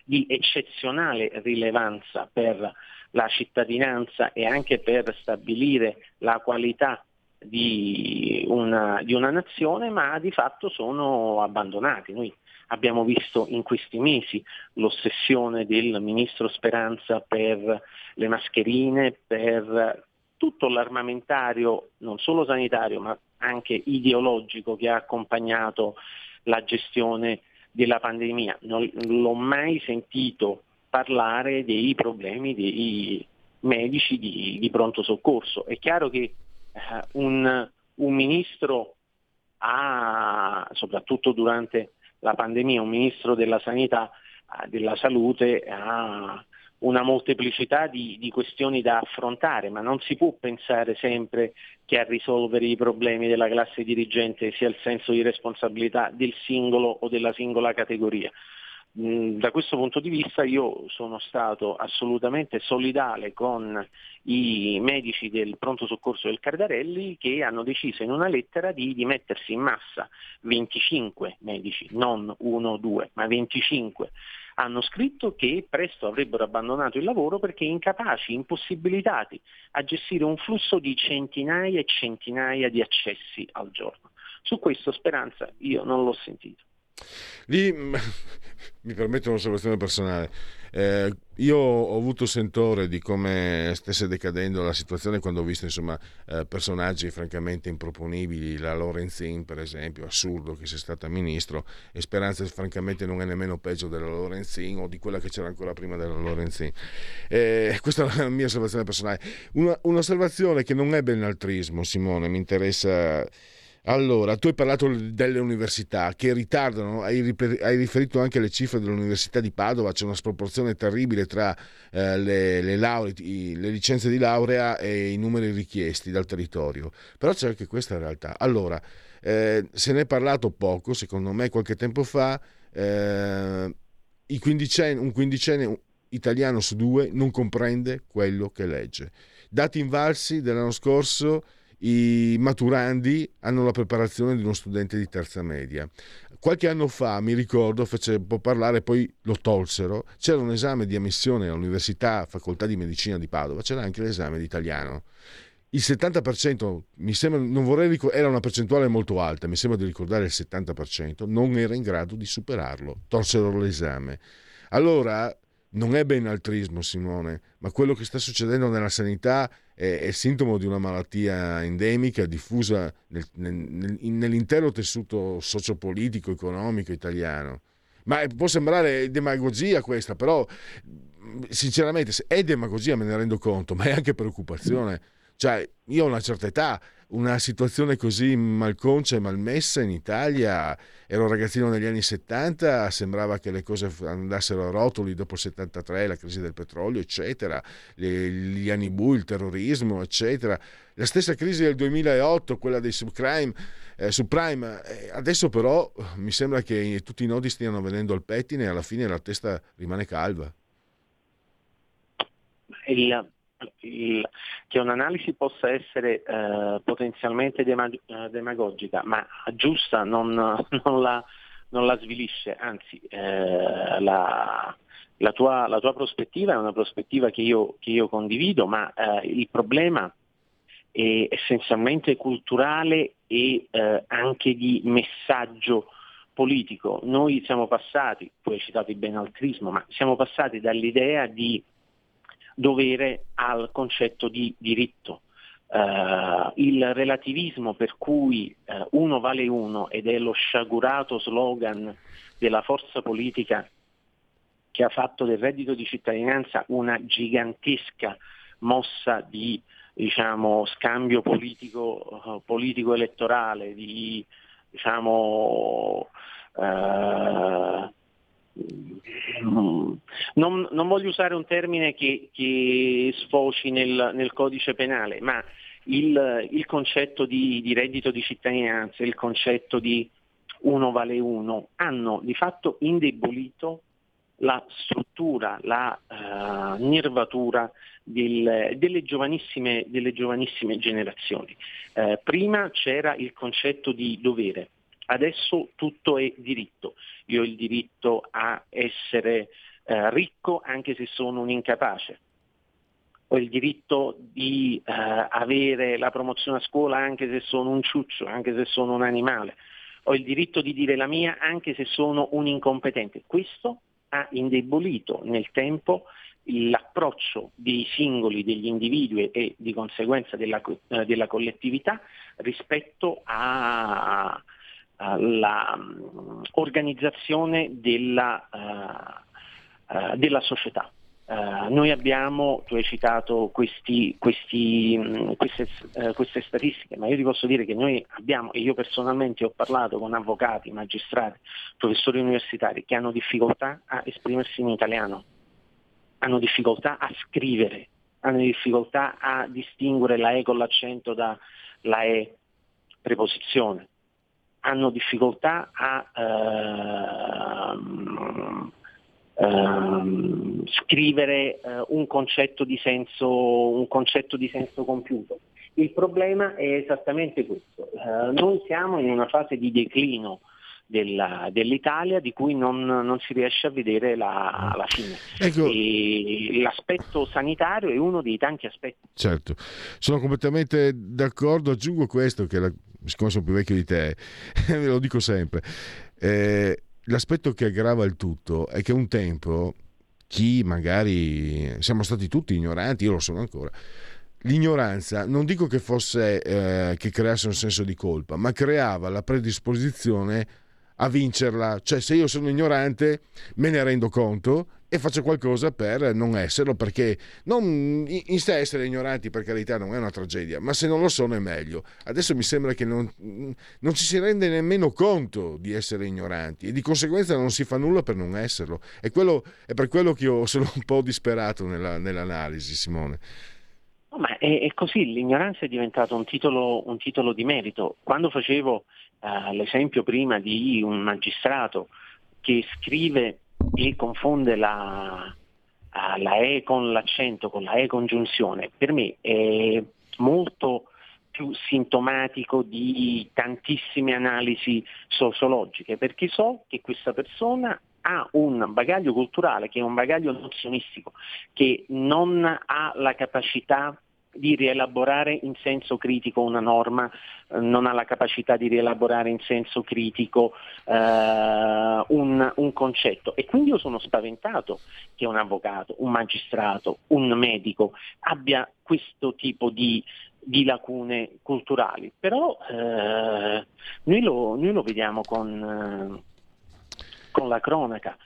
di eccezionale rilevanza per la cittadinanza e anche per stabilire la qualità di una, di una nazione, ma di fatto sono abbandonati. Noi Abbiamo visto in questi mesi l'ossessione del ministro Speranza per le mascherine, per tutto l'armamentario, non solo sanitario, ma anche ideologico che ha accompagnato la gestione della pandemia. Non l'ho mai sentito parlare dei problemi dei medici di, di pronto soccorso. È chiaro che eh, un, un ministro ha, soprattutto durante la pandemia, un ministro della sanità, eh, della salute ha una molteplicità di, di, questioni da affrontare, ma non si può pensare sempre che a risolvere i problemi della classe dirigente sia il senso di responsabilità del singolo o della singola categoria. Mm, da questo punto di vista io sono stato assolutamente solidale con i medici del pronto soccorso del Cardarelli che hanno deciso in una lettera di, di mettersi in massa 25 medici, non uno o due, ma 25 hanno scritto che presto avrebbero abbandonato il lavoro perché incapaci, impossibilitati a gestire un flusso di centinaia e centinaia di accessi al giorno. Su questo Speranza io non l'ho sentito. Lì mi permetto un'osservazione personale. Eh, io ho avuto sentore di come stesse decadendo la situazione quando ho visto insomma, eh, personaggi francamente improponibili, la Lorenzin per esempio, assurdo che sia stata ministro e Speranza francamente non è nemmeno peggio della Lorenzin o di quella che c'era ancora prima della Lorenzin. Eh, questa è la mia osservazione personale. Una, un'osservazione che non è benaltrismo, Simone, mi interessa allora, tu hai parlato delle università che ritardano, hai, riferito anche alle cifre dell'Università di Padova, c'è una sproporzione terribile tra eh, le, le, lauree, le, licenze di laurea e i numeri richiesti dal territorio, però c'è anche questa realtà. Allora, eh, se ne è parlato poco, secondo me qualche tempo fa, eh, quindicenni, un quindicenne italiano su due non comprende quello che legge. Dati invalsi dell'anno scorso i maturandi hanno la preparazione di uno studente di terza media. Qualche anno fa, mi ricordo, fece un po' parlare, poi lo tolsero, c'era un esame di ammissione all'Università Facoltà di Medicina di Padova, c'era anche l'esame di italiano. Il 70%, mi sembra, non vorrei ricordare, era una percentuale molto alta, mi sembra di ricordare il 70%, non era in grado di superarlo, tolsero l'esame. Allora, non è benaltrismo, Simone, ma quello che sta succedendo nella sanità è, è sintomo di una malattia endemica diffusa nel, nel, nell'intero tessuto sociopolitico, economico italiano. Ma può sembrare demagogia questa, però sinceramente è demagogia, me ne rendo conto, ma è anche preoccupazione. Cioè, io ho una certa età, una situazione così malconcia e malmessa in Italia. Ero ragazzino negli anni 70, sembrava che le cose andassero a rotoli dopo il 73, la crisi del petrolio, eccetera, gli anni bui, il terrorismo, eccetera. La stessa crisi del 2008, quella dei subprime, eh, subprime. Eh, adesso però mi sembra che tutti i nodi stiano venendo al pettine e alla fine la testa rimane calva. Il, il, che un'analisi possa essere eh, potenzialmente demag- eh, demagogica, ma giusta non, non, la, non la, svilisce, anzi eh, la, la, tua, la, tua, prospettiva è una prospettiva che io, che io condivido, ma eh, il problema è essenzialmente culturale e eh, anche di messaggio politico. Noi siamo passati, tu hai citato il benaltrismo, ma siamo passati dall'idea di dovere al concetto di diritto. Uh, il relativismo per cui uh, uno vale uno ed è lo sciagurato slogan della forza politica che ha fatto del reddito di cittadinanza una gigantesca mossa di diciamo, scambio politico, uh, politico elettorale, di diciamo, non, non, voglio usare un termine che, che sfoci nel, nel, codice penale, ma il, il concetto di, di, reddito di cittadinanza, il concetto di uno vale uno, hanno di fatto indebolito la struttura, la uh, nervatura del, delle, giovanissime, delle, giovanissime, generazioni. Uh, prima c'era il concetto di dovere, Adesso tutto è diritto. Io ho il diritto a essere eh, ricco anche se sono un incapace. Ho il diritto di eh, avere la promozione a scuola anche se sono un ciuccio, anche se sono un animale. Ho il diritto di dire la mia anche se sono un incompetente. Questo ha indebolito nel tempo l'approccio dei singoli, degli individui e di conseguenza della, eh, della collettività rispetto a, l'organizzazione mm, della, uh, uh, della società. Uh, noi abbiamo, tu hai citato questi, questi, mm, queste, queste, statistiche, ma io ti posso dire che noi abbiamo, e io personalmente ho parlato con avvocati, magistrati, professori universitari che hanno difficoltà a esprimersi in italiano, hanno difficoltà a scrivere, hanno difficoltà a distinguere la E con l'accento dalla E preposizione hanno difficoltà a ehm, ehm, scrivere eh, un, concetto di senso, un concetto di senso compiuto. Il problema è esattamente questo. Eh, noi siamo in una fase di declino della, dell'Italia di cui non, non, si riesce a vedere la, la fine. Ecco. l'aspetto sanitario è uno dei tanti aspetti. Certo, sono completamente d'accordo, aggiungo questo che la, siccome sono più vecchio di te, ve lo dico sempre. Eh, l'aspetto che aggrava il tutto è che un tempo chi magari siamo stati tutti ignoranti, io lo sono ancora. L'ignoranza non dico che fosse eh, che creasse un senso di colpa, ma creava la predisposizione a vincerla. Cioè, se io sono ignorante, me ne rendo conto e faccio qualcosa per non esserlo, perché non, in sé essere ignoranti per carità non è una tragedia, ma se non lo sono è meglio. Adesso mi sembra che non, non ci si rende nemmeno conto di essere ignoranti e di conseguenza non si fa nulla per non esserlo. È, quello, è per quello che io sono un po' disperato nella, nell'analisi, Simone. No, ma è, è, così, l'ignoranza è diventato un titolo, un titolo di merito. Quando facevo uh, l'esempio prima di un magistrato che scrive e confonde la, uh, la E con l'accento, con la E congiunzione, per me è molto più sintomatico di tantissime analisi sociologiche, perché so che questa persona ha un bagaglio culturale che è un bagaglio nozionistico, che non ha la capacità di rielaborare in senso critico una norma, eh, non ha la capacità di rielaborare in senso critico eh, un, un, concetto. E quindi io sono spaventato che un avvocato, un magistrato, un medico abbia questo tipo di, di lacune culturali. Però eh, noi, lo, noi, lo, vediamo con, eh, con la cronaca.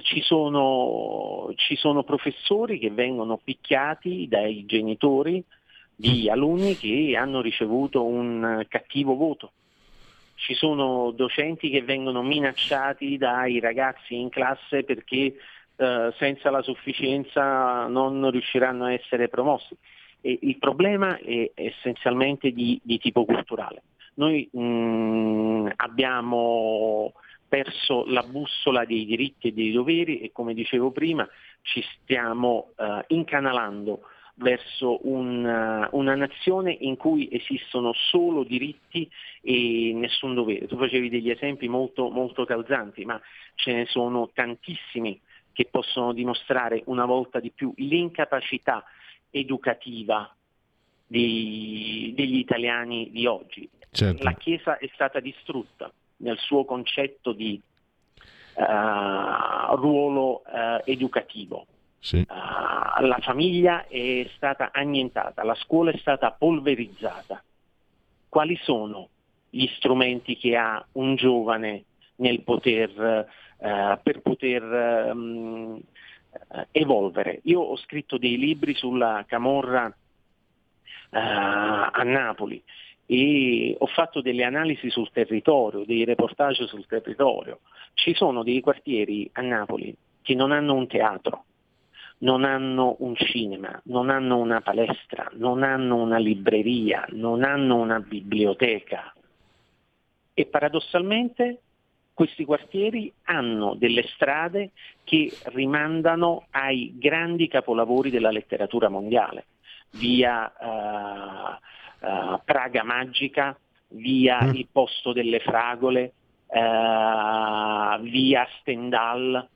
Ci sono, ci sono, professori che vengono picchiati dai genitori di alunni che hanno ricevuto un cattivo voto. Ci sono docenti che vengono minacciati dai ragazzi in classe perché eh, senza la sufficienza non riusciranno a essere promossi. E il problema è essenzialmente di, di tipo culturale. Noi mh, mm, abbiamo perso la bussola dei diritti e dei doveri e come dicevo prima ci stiamo uh, incanalando verso un, uh, una nazione in cui esistono solo diritti e nessun dovere. Tu facevi degli esempi molto, molto calzanti, ma ce ne sono tantissimi che possono dimostrare una volta di più l'incapacità educativa di, degli italiani di oggi. Certo. La Chiesa è stata distrutta nel suo concetto di uh, ruolo uh, educativo sì. Uh, la famiglia è stata annientata, la scuola è stata polverizzata. Quali sono gli strumenti che ha un giovane poter, uh, per poter um, evolvere? Io ho scritto dei libri sulla Camorra uh, a Napoli e ho fatto delle analisi sul territorio, dei reportage sul territorio. Ci sono dei quartieri a Napoli che non hanno un teatro, non hanno un cinema, non hanno una palestra, non hanno una libreria, non hanno una biblioteca. E paradossalmente questi quartieri hanno delle strade che rimandano ai grandi capolavori della letteratura mondiale, via uh, uh, Praga Magica, via mm. Il Posto delle Fragole, uh, via Stendhal,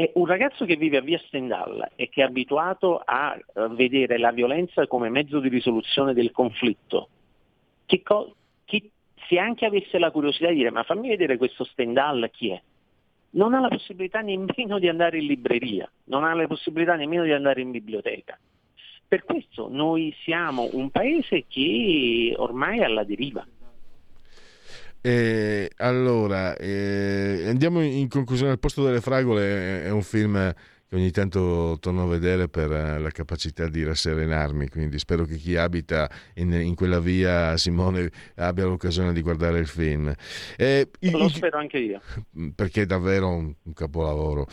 è un ragazzo che vive a via Stendhal e che è abituato a vedere la violenza come mezzo di risoluzione del conflitto, che, co- che se anche avesse la curiosità di dire ma fammi vedere questo Stendhal chi è, non ha la possibilità nemmeno di andare in libreria, non ha la possibilità nemmeno di andare in biblioteca. Per questo noi siamo un paese che ormai è alla deriva. Eh, allora, eh, andiamo in conclusione. Al posto delle fragole è un film che ogni tanto torno a vedere per eh, la capacità di rasserenarmi, quindi spero che chi abita in, in quella via, Simone, abbia l'occasione di guardare il film. Eh, Lo spero anche io. Perché è davvero un, un capolavoro.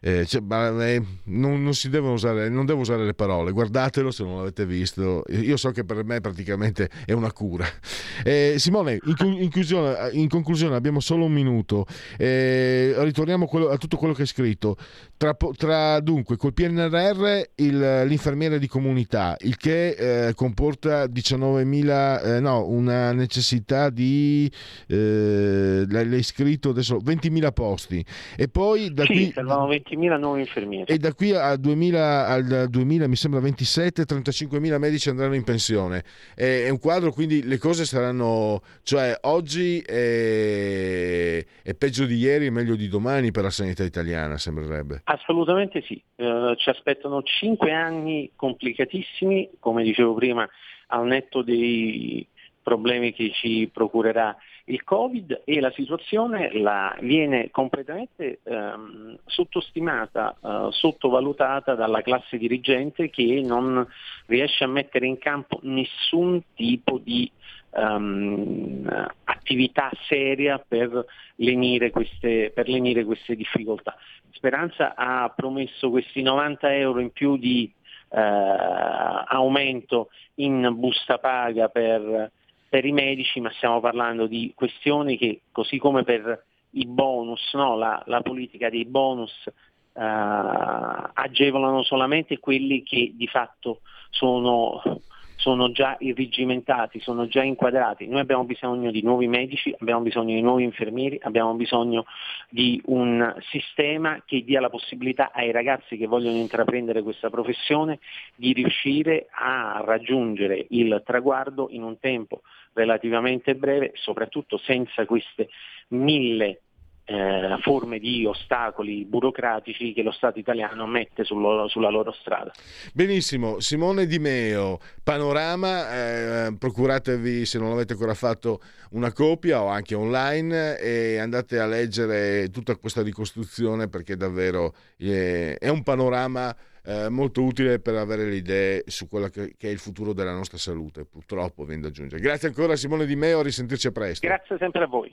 Eh, cioè, ma, eh, non, non, si devono usare, non devo usare le parole, guardatelo se non l'avete visto. Io so che per me praticamente è una cura. Eh, Simone, in, in, in, conclusione abbiamo solo un minuto. Eh, ritorniamo a, quello, a tutto quello che hai scritto. Tra, tra dunque col PNRR il, l'infermiere di comunità, il che eh, comporta 19.000, eh, no, una necessità di, eh, l'hai scritto adesso, 20.000 posti. E poi da sì, qui... servono 20.000 nuovi infermieri. E da qui al 2000, al 2000 mi sembra 27, 35.000 medici andranno in pensione. È, è un quadro, quindi le cose saranno, cioè oggi è, è peggio di ieri e meglio di domani per la sanità italiana, sembrerebbe. Assolutamente sì, eh, ci aspettano cinque anni complicatissimi, come dicevo prima, al netto dei problemi che ci procurerà il Covid e la situazione la, viene completamente ehm, sottostimata, eh, sottovalutata dalla classe dirigente che non riesce a mettere in campo nessun tipo di um, attività seria per lenire, queste, per lenire queste difficoltà. Speranza ha promesso questi 90 euro in più di eh, aumento in busta paga per per i medici, ma stiamo parlando di questioni che, così come per i bonus, no? la, la, politica dei bonus eh, agevolano solamente quelli che di fatto sono sono già irrigimentati, sono già inquadrati. Noi abbiamo bisogno di nuovi medici, abbiamo bisogno di nuovi infermieri, abbiamo bisogno di un sistema che dia la possibilità ai ragazzi che vogliono intraprendere questa professione di riuscire a raggiungere il traguardo in un tempo relativamente breve, soprattutto senza queste mille eh, forme di ostacoli burocratici che lo Stato italiano mette sullo, sulla loro strada. Benissimo, Simone Di Meo, Panorama, eh, procuratevi se non l'avete ancora fatto una copia o anche online e andate a leggere tutta questa ricostruzione perché davvero eh, è un panorama eh, molto utile per avere le idee su quello che, è il futuro della nostra salute, purtroppo viene da aggiungere. Grazie ancora Simone Di Meo, a risentirci a presto. Grazie sempre a voi.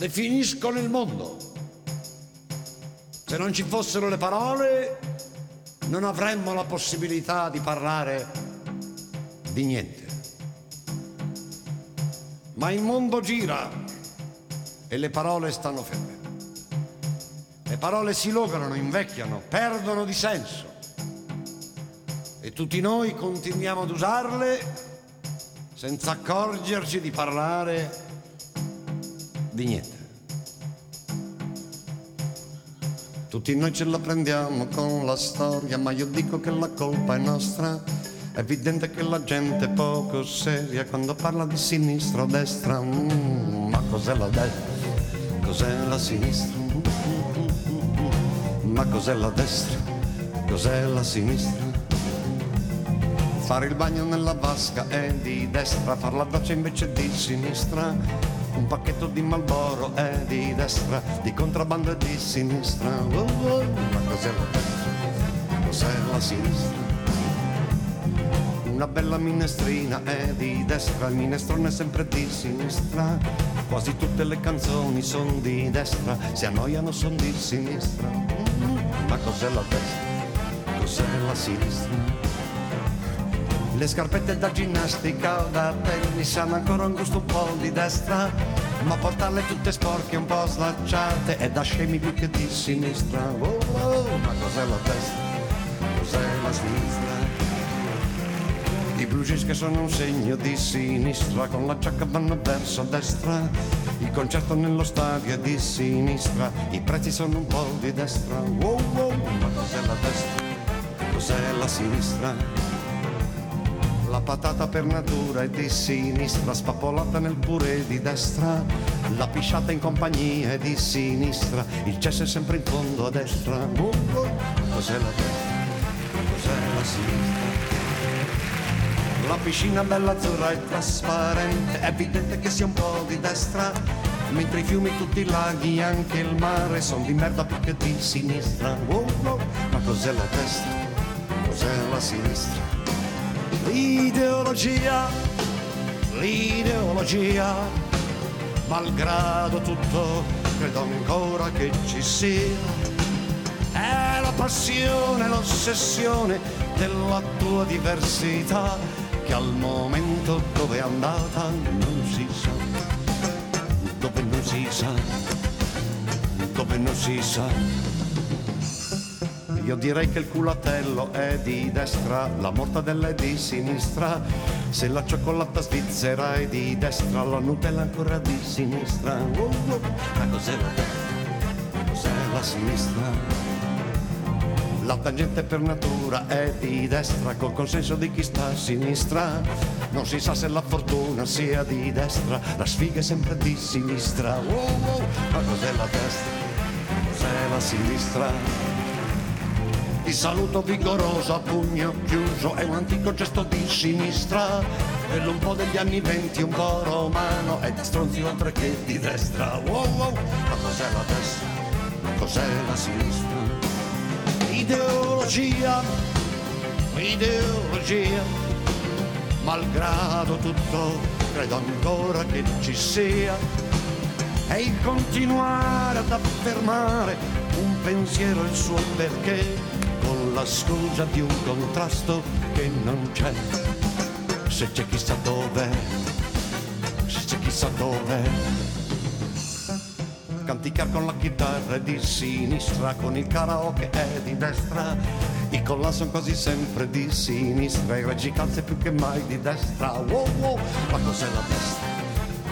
Definiscono il mondo. Se non ci fossero le parole, non avremmo la possibilità di parlare di niente. Ma il mondo gira e le parole stanno ferme. Le parole si lograno, invecchiano, perdono di senso. E tutti noi continuiamo ad usarle senza accorgerci di parlare di niente. Tutti noi ce la prendiamo con la storia, ma io dico che la colpa è nostra. È evidente che la gente è poco seria quando parla di sinistra o destra. Mm, ma cos'è la destra? Cos'è la sinistra? ma cos'è la destra? Cos'è la sinistra? Fare il bagno nella vasca è di destra, far la doccia invece di sinistra un pacchetto di Malboro è di destra, di contrabbando è di sinistra. Oh, oh, ma cos'è la destra? Cos'è la sinistra? Una bella minestrina è di destra, il minestrone è sempre di sinistra. Quasi tutte le canzoni sono di destra, si annoiano sono di sinistra. Ma cos'è la destra? Cos'è la sinistra? Le scarpette da ginnastica o da tennis hanno ancora un gusto un po' di destra, ma portarle tutte sporche un po' slacciate è da scemi più che di sinistra. Oh, oh, ma cos'è la destra? Cos'è la sinistra? I blue jeans che sono un segno di sinistra, con la giacca vanno verso destra. Il concerto nello stadio è di sinistra, i prezzi sono un po' di destra. Oh, oh, ma cos'è la destra? Cos'è la sinistra? Patata per natura è di sinistra, spappolata nel purè di destra. La pisciata in compagnia è di sinistra, il cesso è sempre in fondo a destra. Uh, uh. Cos'è la destra? Cos'è la sinistra? La piscina bella azzurra e trasparente, è evidente che sia un po' di destra. Mentre i fiumi, tutti i laghi, anche il mare, sono di merda più che di sinistra. Uh, Ma cos'è la destra? Cos'è la sinistra? L'ideologia, l'ideologia, malgrado tutto, credo ancora che ci sia. È la passione, l'ossessione della tua diversità, che al momento dove è andata non si sa. dove non si sa, dove non si sa. Io direi che il culatello è di destra, la mortadella è di sinistra, se la cioccolata svizzera è di destra, la Nutella ancora di sinistra. Uh, uh. Ma cos'è la destra? Cos'è la sinistra? La tangente per natura è di destra, col consenso di chi sta a sinistra. Non si sa se la fortuna sia di destra, la sfiga è sempre di sinistra. Wow, wow. Ma cos'è la destra? Cos'è la sinistra? Ti saluto vigoroso a pugno chiuso, è un antico gesto di sinistra. Quello un po' degli anni venti, un po' romano, è di stronzi oltre che di destra. Wow, wow. Ma cos'è la destra? Cos'è la sinistra? ideologia, ideologia, malgrado tutto credo ancora che ci sia, è il continuare ad affermare un pensiero il suo perché, la scusa di un contrasto che non c'è, se c'è chissà dov'è, se c'è chissà dov'è canticar con la chitarra è di sinistra, con il karaoke è di destra, i collan sono quasi sempre di sinistra, i reggi calze più che mai di destra. Wow, wow, ma cos'è la destra?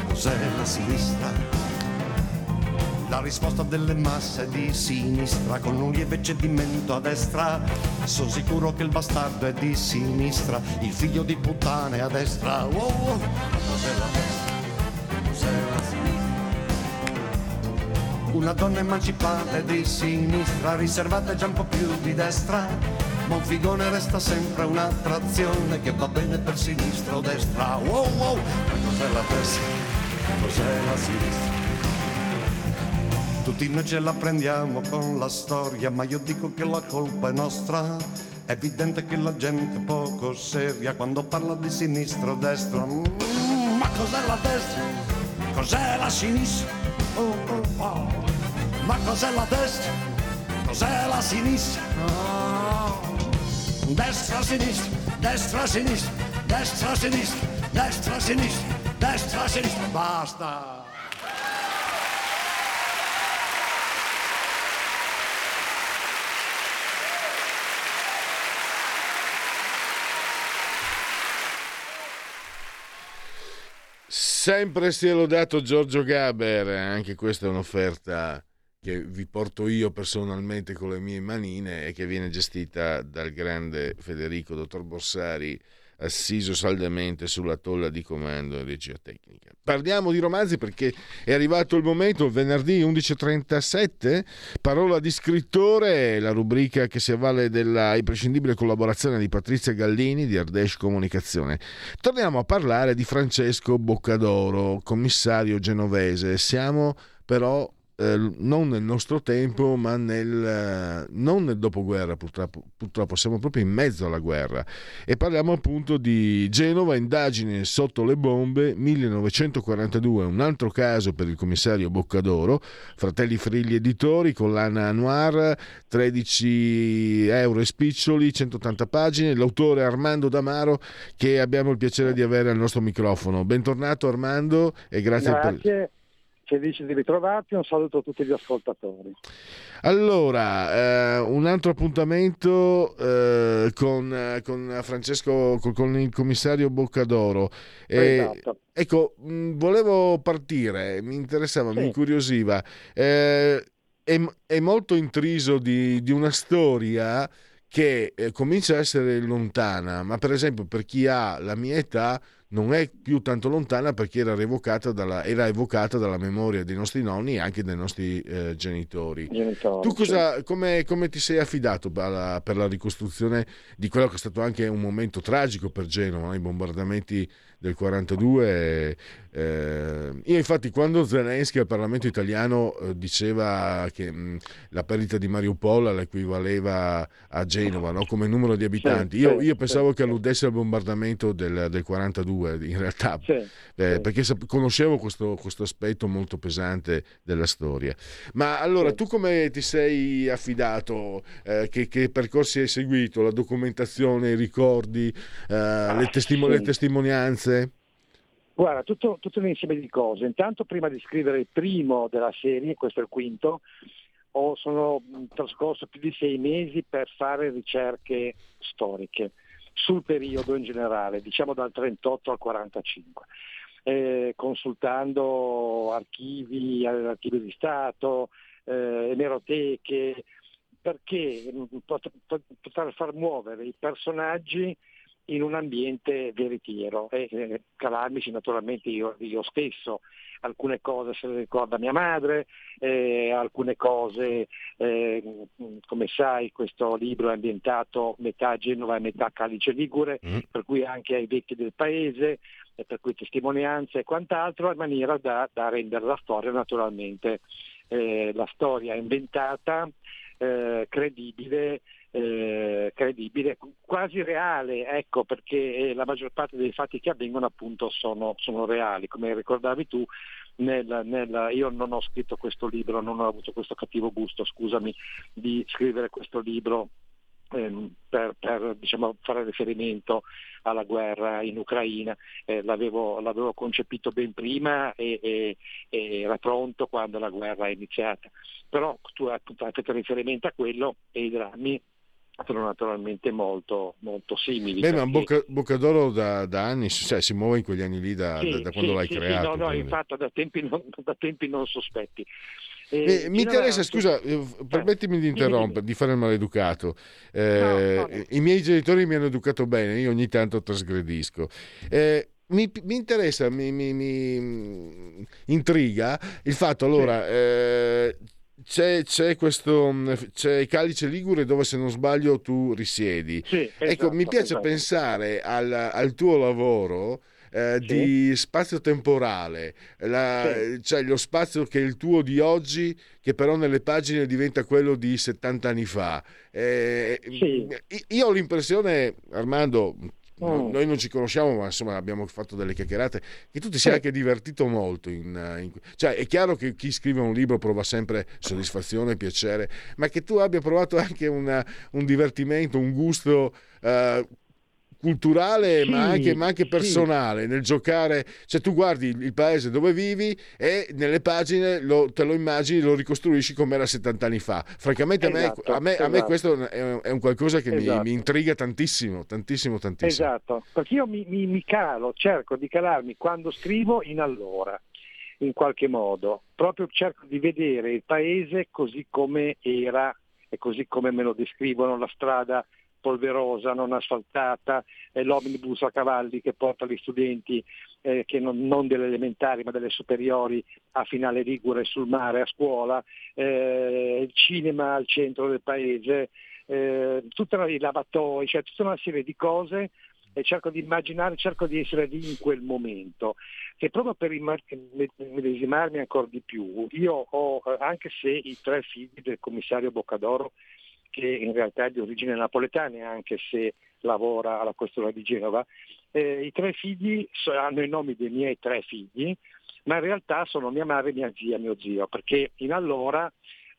Cos'è la sinistra? La risposta delle masse è di sinistra, con un lieve cedimento a destra. Sono sicuro che il bastardo è di sinistra, il figlio di puttana è a destra. Wow, wow, cos'è la destra? Cos'è la sinistra? Una donna emancipata e di sinistra, riservata già un po' più di destra. Ma un figone resta sempre un'attrazione che va bene per sinistra o destra. Wow wow, ma cos'è la destra? Cos'è la sinistra? Tutti noi ce la prendiamo con la storia, ma io dico che la colpa è nostra. È evidente che la gente è poco seria quando parla di sinistra o destra. Mm, ma cos'è la destra? Cos'è la sinistra? Oh, oh, oh. Ma cos'è la destra? Cos'è la sinistra? Destra, sinistra, destra, sinistra, destra, sinistra, destra, sinistra, destra, sinistra. Basta! Sempre sia lodato Giorgio Gaber, anche questa è un'offerta che vi porto io personalmente con le mie manine e che viene gestita dal grande Federico Dottor Borsari assiso saldamente sulla tolla di comando in regia tecnica. Parliamo di romanzi perché è arrivato il momento, venerdì 11.37, parola di scrittore, la rubrica che si avvale della imprescindibile collaborazione di Patrizia Gallini di Ardesh Comunicazione. Torniamo a parlare di Francesco Boccadoro, commissario genovese. Siamo però non nel nostro tempo, ma nel, non nel dopoguerra, purtroppo, purtroppo, siamo proprio in mezzo alla guerra. E parliamo appunto di Genova, indagine sotto le bombe, 1942, un altro caso per il commissario Boccadoro, Fratelli Frilli Editori, collana Noir, 13 euro e spiccioli, 180 pagine, l'autore Armando Damaro che abbiamo il piacere di avere al nostro microfono. Bentornato Armando e grazie, grazie. per felice di ritrovarti, un saluto a tutti gli ascoltatori. Allora, eh, un altro appuntamento eh, con, con, Francesco, con, con, il commissario Boccadoro. Eh, esatto. Ecco, mh, volevo partire, mi interessava, sì. mi incuriosiva. Eh, è, è, molto intriso di, di una storia che eh, comincia a essere lontana, ma per esempio per chi ha la mia età non è più tanto lontana perché era, dalla, era evocata dalla memoria dei nostri nonni e anche dei nostri eh, genitori. genitori. Tu cosa, come, come, ti sei affidato per la, per la, ricostruzione di quello che è stato anche un momento tragico per Genova, i bombardamenti del 42. Eh, io infatti quando Zelensky al Parlamento italiano eh, diceva che mh, la perdita di Mariupol l'equivaleva a Genova no? come numero di abitanti, sì, io, sì, io, pensavo sì, che alludesse al bombardamento del, del 42 in realtà, sì, eh, perché conoscevo questo, questo, aspetto molto pesante della storia. Ma allora tu come ti sei affidato? Eh, che, che, percorsi hai seguito? La documentazione, i ricordi, eh, le, testimo- le testimonianze? Guarda, tutto, tutto un insieme di cose. Intanto prima di scrivere il primo della serie, questo è il quinto, ho, sono trascorso più di sei mesi per fare ricerche storiche sul periodo in generale, diciamo dal 38 al 45. Eh, consultando archivi, archivi di Stato, eh, emeroteche, perché poter far muovere i personaggi in un ambiente veritiero e eh, calarmici naturalmente io, io, stesso. Alcune cose se le ricorda mia madre, eh, alcune cose, eh, come sai, questo libro è ambientato metà Genova e metà Calice Ligure, mm. per cui anche ai vecchi del paese, e per cui testimonianze e quant'altro, in maniera da, da rendere la storia naturalmente eh, la storia inventata, eh, credibile eh, credibile, quasi reale, ecco perché eh, la maggior parte dei fatti che avvengono appunto sono, sono reali, come ricordavi tu. Nel, nel, io non ho scritto questo libro, non ho avuto questo cattivo gusto, scusami, di scrivere questo libro ehm, per, per diciamo, fare riferimento alla guerra in Ucraina. Eh, l'avevo, l'avevo, concepito ben prima e, e, e, era pronto quando la guerra è iniziata. Però tu hai fatto riferimento a quello e i drammi sono naturalmente molto, molto simili. Beh, perché... ma Bocca, Boccadoro da, da, anni, cioè, si muove in quegli anni lì da, sì, da, da quando sì, l'hai sì, creato. no, no, infatti da tempi non, da tempi non sospetti. Eh, mi interessa, scusa, eh, permettimi di interrompere, di fare il maleducato. Eh, no, I miei genitori mi hanno educato bene, io ogni tanto trasgredisco. Eh, mi, mi, interessa, mi, mi, mi, intriga il fatto allora. C'è, c'è, questo c'è Calice Ligure dove se non sbaglio tu risiedi. Sì, ecco, esatto, ecco, mi piace esatto. pensare al, al, tuo lavoro. Eh, sì. di spazio temporale, la, sì. cioè lo spazio che è il tuo di oggi, che però nelle pagine diventa quello di 70 anni fa. Eh, io ho l'impressione, Armando, Mm. Noi non ci conosciamo, ma insomma abbiamo fatto delle chiacchierate. Che tu ti sei anche divertito molto. In, in... Cioè, è chiaro che chi scrive un libro prova sempre soddisfazione, piacere, ma che tu abbia provato anche una, un divertimento, un gusto. Uh, culturale sì, ma, anche, ma, anche, personale sì. nel giocare cioè tu guardi il paese dove vivi e nelle pagine lo, te lo immagini lo ricostruisci come era 70 anni fa francamente esatto, a, me, a, me, esatto. a, me, questo è, è, un qualcosa che esatto. mi, mi, intriga tantissimo tantissimo tantissimo esatto perché io mi, mi, mi calo cerco di calarmi quando scrivo in allora in qualche modo proprio cerco di vedere il paese così come era e così come me lo descrivono la strada polverosa, non asfaltata, eh, l'omnibus a cavalli che porta gli studenti eh, che non, non, delle elementari ma delle superiori a Finale Ligure sul mare a scuola, eh, il cinema al centro del paese, eh, tutta una, i lavatoi, cioè tutta una serie di cose e cerco di immaginare, cerco di essere lì in quel momento. E proprio per medesimarmi ancora di più, io ho, eh, anche se i tre figli del commissario Boccadoro che in realtà è di origine napoletana anche se lavora alla questura di Genova. Eh, I tre figli hanno i nomi dei miei tre figli, ma in realtà sono mia madre, mia zia e mio zio, perché in allora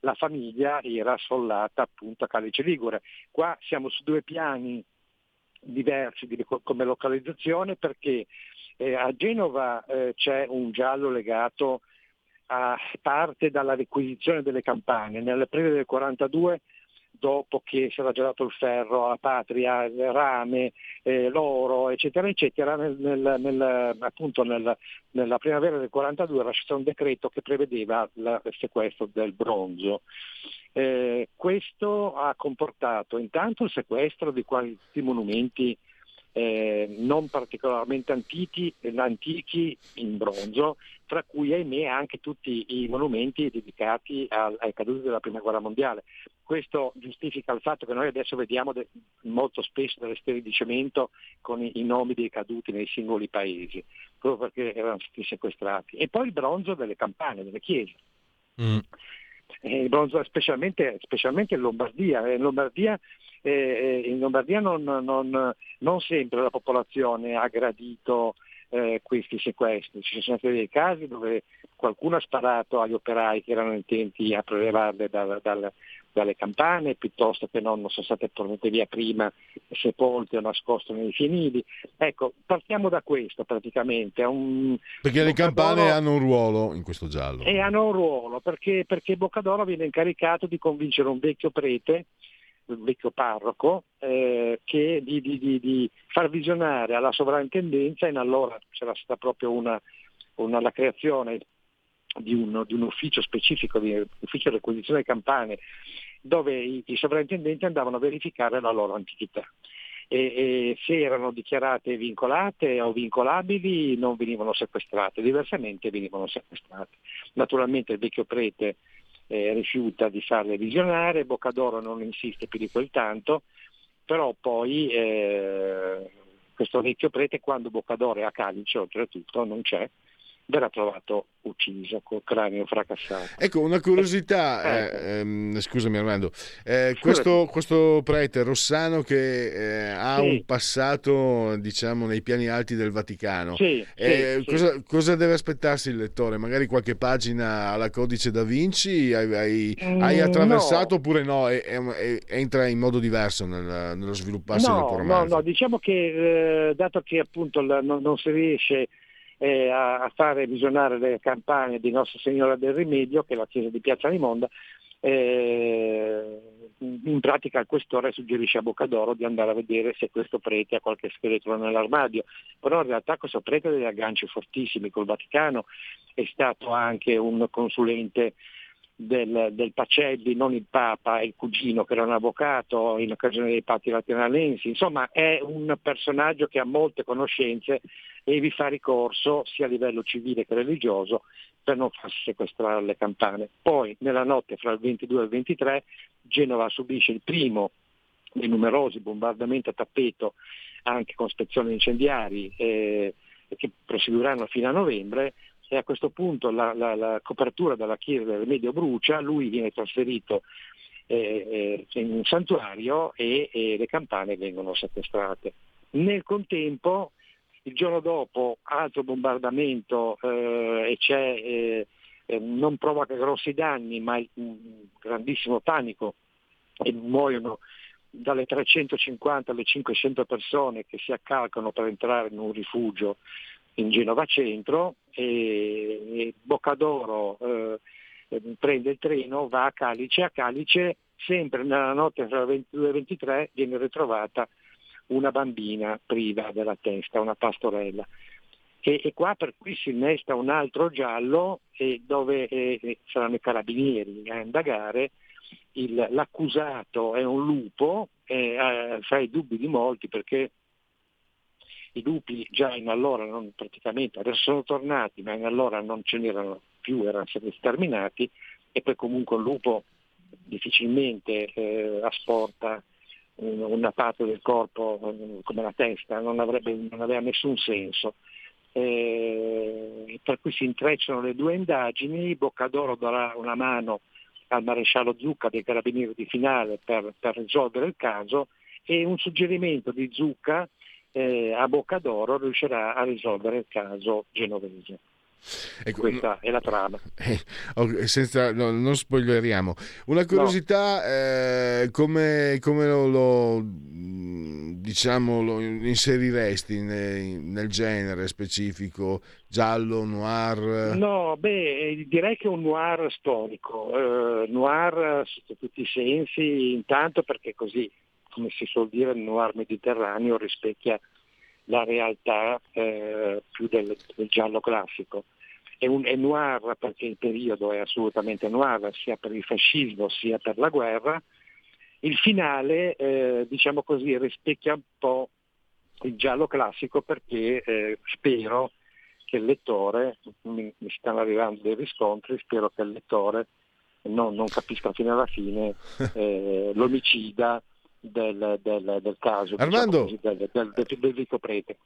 la famiglia era sfollata appunto a Calice Ligure. Qua siamo su due piani diversi di, come localizzazione perché eh, a Genova eh, c'è un giallo legato a parte dalla requisizione delle campagne. Nell'aprile del 42 dopo che si era già dato il ferro alla patria, il rame, eh, l'oro, eccetera, eccetera, nel, nel, nel, appunto nella primavera del 42 era stato un decreto che prevedeva la, il sequestro del bronzo. Eh, questo ha comportato intanto il sequestro di questi monumenti eh, non particolarmente antichi, antichi, in bronzo, tra cui ahimè anche tutti i monumenti dedicati al, ai caduti della prima guerra mondiale. Questo giustifica il fatto che noi adesso vediamo de- molto spesso delle stelle di cemento con i-, i nomi dei caduti nei singoli paesi, proprio perché erano stati sequestrati. E poi il bronzo delle campane, delle chiese. Mm. Eh, bronzo specialmente, specialmente in Lombardia. In Lombardia eh, in Lombardia non, non, non, sempre la popolazione ha gradito eh, questi sequestri. Ci sono stati dei casi dove qualcuno ha sparato agli operai che erano intenti a prelevarle dal, dal, dalle campane piuttosto che non, non sono state portate via prima, sepolte o nascoste nei fienili. Ecco, partiamo da questo praticamente. Un, perché le campane hanno un ruolo in questo giallo. E hanno un ruolo, perché, perché Boccadoro viene incaricato di convincere un vecchio prete un vecchio parroco, eh, che di, di, di, di, far visionare alla sovrintendenza, in allora c'era stata proprio una, una, la creazione di un, di un, ufficio specifico, di ufficio di acquisizione campane, dove i, i sovrintendenti andavano a verificare la loro antichità. E, e, se erano dichiarate vincolate o vincolabili non venivano sequestrate, diversamente venivano sequestrate. Naturalmente il vecchio prete eh, rifiuta di farle visionare, Boccadoro non insiste più di quel tanto, però poi eh, questo vecchio prete quando Boccadoro è a Calice oltretutto non c'è, verrà trovato ucciso col cranio fracassato. Ecco, una curiosità, eh, eh, ehm, scusami Armando, eh, questo, questo, prete Rossano che eh, ha sì. un passato diciamo nei piani alti del Vaticano, sì, eh, sì, cosa, cosa, deve aspettarsi il lettore? Magari qualche pagina alla codice da Vinci hai, hai, mm, hai attraversato no. oppure no? E, e, entra in modo diverso nel, nello svilupparsi no, del romanzo? No, no, diciamo che eh, dato che appunto la, non, non si riesce eh, a, fare visionare le campagne di Nostra Signora del Rimedio, che è la chiesa di Piazza Limonda, eh, in pratica il questore suggerisce a Boccadoro di andare a vedere se questo prete ha qualche scheletro nell'armadio, però in realtà questo prete ha degli agganci fortissimi. Col Vaticano, è stato anche un consulente del, del, Pacelli, non il Papa, il cugino che era un avvocato in occasione dei patti lateranensi, insomma è un personaggio che ha molte conoscenze e vi fa ricorso sia a livello civile che religioso per non farsi sequestrare le campane. Poi nella notte fra il 22 e il 23 Genova subisce il primo dei numerosi bombardamenti a tappeto anche con spezioni incendiari eh, che proseguiranno fino a novembre e a questo punto la, la, la copertura della chiesa del Medio brucia, lui viene trasferito eh, eh, in un santuario e, e, le campane vengono sequestrate. Nel contempo, il giorno dopo, altro bombardamento eh, e c'è, eh, eh, non provoca grossi danni, ma un grandissimo panico e muoiono dalle 350 alle 500 persone che si accalcano per entrare in un rifugio in Genova Centro e, e Boccadoro eh, prende il treno, va a Calice, a Calice sempre nella notte tra il 22 e il 23 viene ritrovata una bambina priva della testa, una pastorella. E, e qua per cui si innesta un altro giallo eh, dove eh, saranno i carabinieri a indagare, il, l'accusato è un lupo, eh, fa i dubbi di molti perché i lupi già in allora non praticamente, adesso sono tornati, ma in allora non ce n'erano più, erano stati sterminati e poi comunque un lupo difficilmente eh, asporta una parte del corpo eh, come la testa, non, avrebbe, non aveva nessun senso. Eh, per cui si intrecciano le due indagini, Boccadoro darà una mano al maresciallo Zucca dei carabinieri di finale per, per risolvere il caso e un suggerimento di Zucca eh, a Boccadoro riuscirà a risolvere il caso genovese. Ecco, Questa no, è la trama. Eh, senza, no, non spoileriamo. Una curiosità, no. eh, come, come lo, lo, diciamo, lo inseriresti nel, nel, genere specifico? Giallo, noir? No, beh, direi che è un noir storico. Eh, noir sotto tutti i sensi, intanto perché così come si suol dire, il noir mediterraneo rispecchia la realtà eh, più del, del, giallo classico. È, un, è noir perché il periodo è assolutamente noir, sia per il fascismo sia per la guerra. Il finale, eh, diciamo così, rispecchia un po' il giallo classico perché eh, spero che il lettore, mi, mi, stanno arrivando dei riscontri, spero che il lettore non, non capisca fino alla fine eh, l'omicida del, del, del caso diciamo Armando, diciamo così, del, del, del Vito Prete.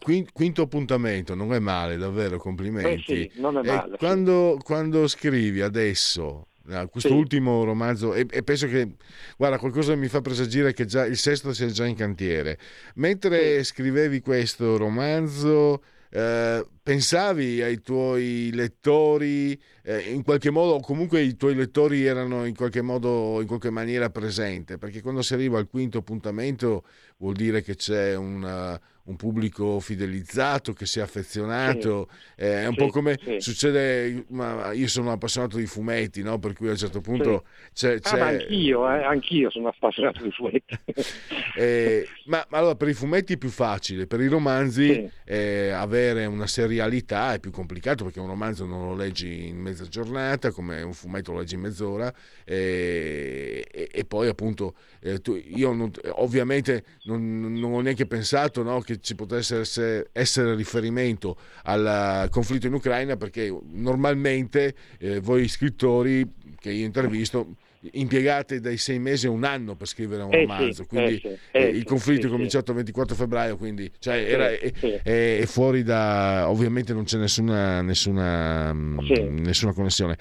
Qui, quinto appuntamento, non è male, davvero, complimenti. Eh sì, non è male, quando, sì. quando, scrivi adesso questo sì. ultimo romanzo e, e, penso che guarda qualcosa mi fa presagire che già il sesto sia già in cantiere mentre scrivevi questo romanzo eh, pensavi ai tuoi lettori eh, in qualche modo, o comunque i tuoi lettori erano in qualche modo, in qualche maniera presente? Perché quando si arriva al quinto appuntamento vuol dire che c'è una, un pubblico fidelizzato, che si è affezionato, sì. eh, è un sì, po' come sì. succede, ma io sono appassionato di fumetti, no? per cui a un certo punto c'è... c'è... Ah, anch'io, eh, anch'io sono appassionato di fumetti. eh, ma, ma, allora per i fumetti è più facile, per i romanzi eh, avere una serialità è più complicato perché un romanzo non lo leggi in mezza giornata, come un fumetto lo leggi in mezz'ora e, e, e poi appunto eh, tu, io non, ovviamente non, non, ho neanche pensato no, che ci potesse essere, essere, riferimento al conflitto in Ucraina perché normalmente eh, voi scrittori che io intervisto impiegate dai sei mesi a un anno per scrivere un eh romanzo, sì, quindi eh sì, eh il conflitto è cominciato il 24 febbraio, quindi cioè, era, è, è, fuori da... ovviamente non c'è nessuna, nessuna, nessuna connessione.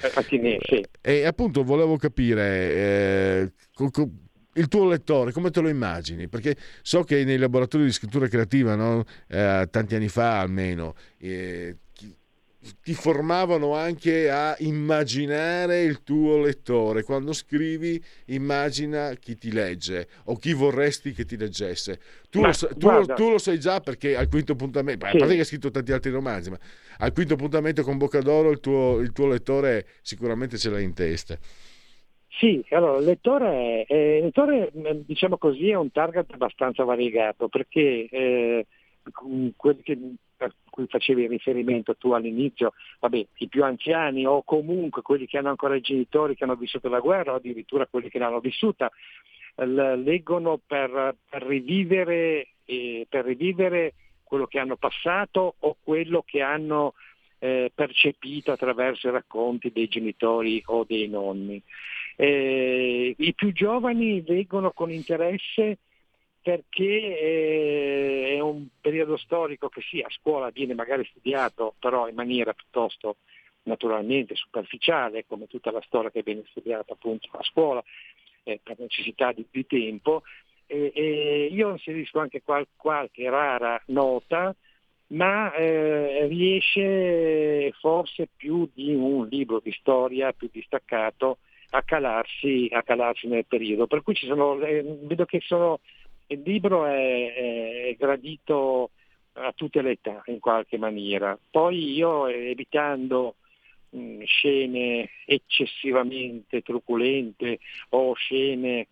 Eh, e appunto volevo capire... Eh, il tuo lettore, come te lo immagini? Perché so che nei laboratori di scrittura creativa, no? eh, tanti anni fa almeno, eh, ti formavano anche a immaginare il tuo lettore. Quando scrivi, immagina chi ti legge o chi vorresti che ti leggesse. Tu, lo, tu, lo, tu lo, sai già perché al quinto appuntamento, sì. a parte che hai scritto tanti altri romanzi, ma al quinto appuntamento con Boccadoro il tuo, il tuo lettore sicuramente ce l'hai in testa. Sì, allora il lettore, eh, lettore, diciamo così, è un target abbastanza variegato perché eh, quelli che, a cui facevi riferimento tu all'inizio, vabbè, i più anziani o comunque quelli che hanno ancora i genitori che hanno vissuto la guerra o addirittura quelli che l'hanno vissuta, leggono per, per, rivivere, eh, per rivivere quello che hanno passato o quello che hanno eh, percepito attraverso i racconti dei genitori o dei nonni. Eh, I più giovani leggono con interesse perché eh, è un periodo storico che sì, a scuola viene magari studiato, però in maniera piuttosto naturalmente superficiale, come tutta la storia che viene studiata appunto a scuola, eh, per necessità di, di tempo. E, e io inserisco anche qual, qualche rara nota, ma eh, riesce forse più di un libro di storia più distaccato a calarsi, a calarsi nel periodo. Per cui ci sono, eh, vedo che sono, il libro è, è, gradito a tutte le età in qualche maniera. Poi io evitando mh, scene eccessivamente truculente o scene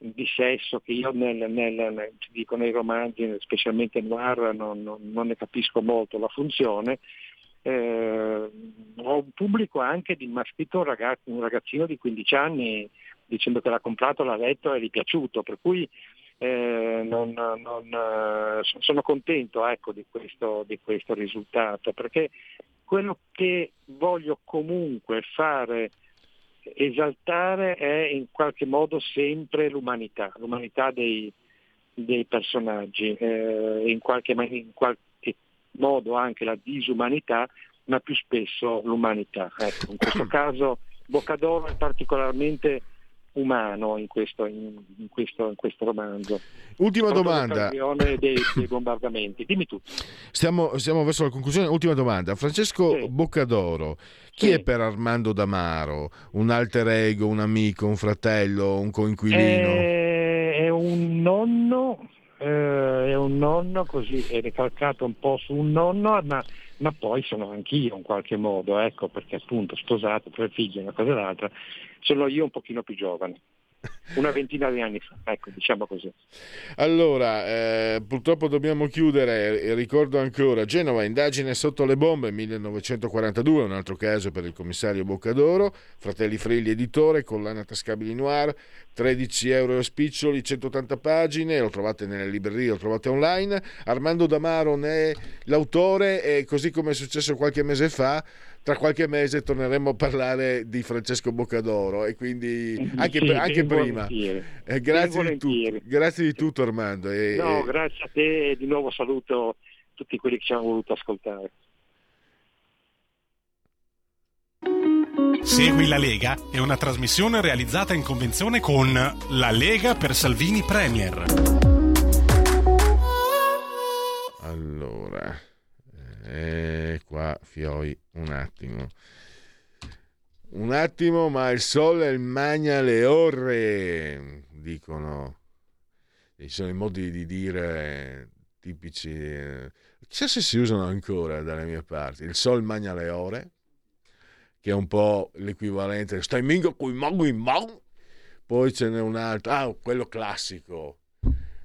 di sesso che io nel, nel, nel, dico nei romanzi, specialmente noir, non, non, non ne capisco molto la funzione, eh, ho un pubblico anche di scritto un, ragazzo, un ragazzino di 15 anni dicendo che l'ha comprato, l'ha letto e gli è piaciuto, per cui eh, non, non, eh, sono contento ecco, di, questo, di questo risultato, perché quello che voglio comunque fare esaltare è in qualche modo sempre l'umanità, l'umanità dei, dei personaggi, eh, in, qualche, in, qualche, modo anche la disumanità, ma più spesso l'umanità. Ecco, in questo caso Boccadoro è particolarmente umano in questo, in, in questo, in questo romanzo. Ultima domanda. Dei, dei, bombardamenti. Dimmi tutto. Stiamo, stiamo, verso la conclusione. Ultima domanda. Francesco sì. Boccadoro, chi sì. è per Armando Damaro? Un alter ego, un amico, un fratello, un coinquilino? È, è un nonno eh, è un nonno, così è ricalcato un po' su un nonno, ma, ma, poi sono anch'io in qualche modo, ecco, perché appunto sposato, tre figli, una cosa e l'altra, sono io un pochino più giovane una ventina di anni fa, ecco, diciamo così. Allora, eh, purtroppo dobbiamo chiudere, ricordo ancora, Genova, indagine sotto le bombe, 1942, un altro caso per il commissario Boccadoro, Fratelli Frilli editore, collana tascabili noir, 13 euro e spiccioli, 180 pagine, lo trovate nelle librerie, lo trovate online, Armando Damaro ne è l'autore e così come è successo qualche mese fa, tra qualche mese torneremo a parlare di Francesco Boccadoro e quindi anche, sì, anche prima. Eh, grazie, di tutto, grazie di tutto Armando. E, no, grazie a te e di nuovo saluto tutti quelli che ci hanno voluto ascoltare. Segui la Lega è una trasmissione realizzata in convenzione con La Lega per Salvini Premier. E qua fioi un attimo. Un attimo, ma il sole il magna le ore, dicono. Ci sono i modi di dire tipici. Eh, chissà se si usano ancora dalle mie parti. Il sol magna le ore, che è un po' l'equivalente. Stai mingo mago in mago. Poi ce n'è un altro. Ah, quello classico.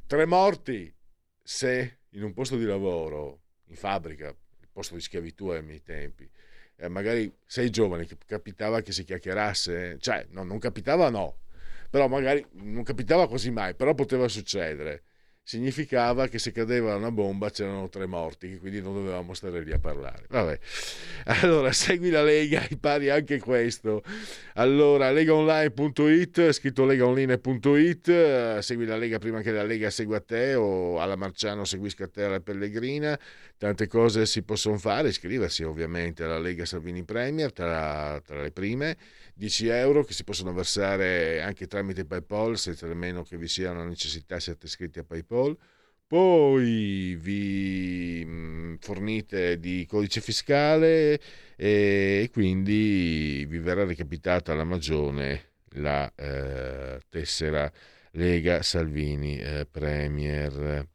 Tre morti se in un posto di lavoro, in fabbrica, posto di schiavitù ai miei tempi, eh, magari sei giovane, capitava che si chiacchierasse, cioè no, non capitava no, però magari non capitava quasi mai, però poteva succedere significava che se cadeva una bomba c'erano tre morti, quindi non dovevamo stare lì a parlare. Vabbè. Allora, segui la Lega, impari anche questo. Allora, legaonline.it, scritto legaonline.it, segui la Lega prima che la Lega segua te o alla Marciano seguisca te alla Pellegrina. Tante cose si possono fare, iscriversi ovviamente alla Lega Salvini Premier tra, tra le prime 10 euro che si possono versare anche tramite PayPal senza nemmeno che vi sia una necessità siate iscritti a PayPal. Poi vi mm, fornite di codice fiscale e quindi vi verrà recapitata la magione la eh, tessera Lega Salvini eh, Premier.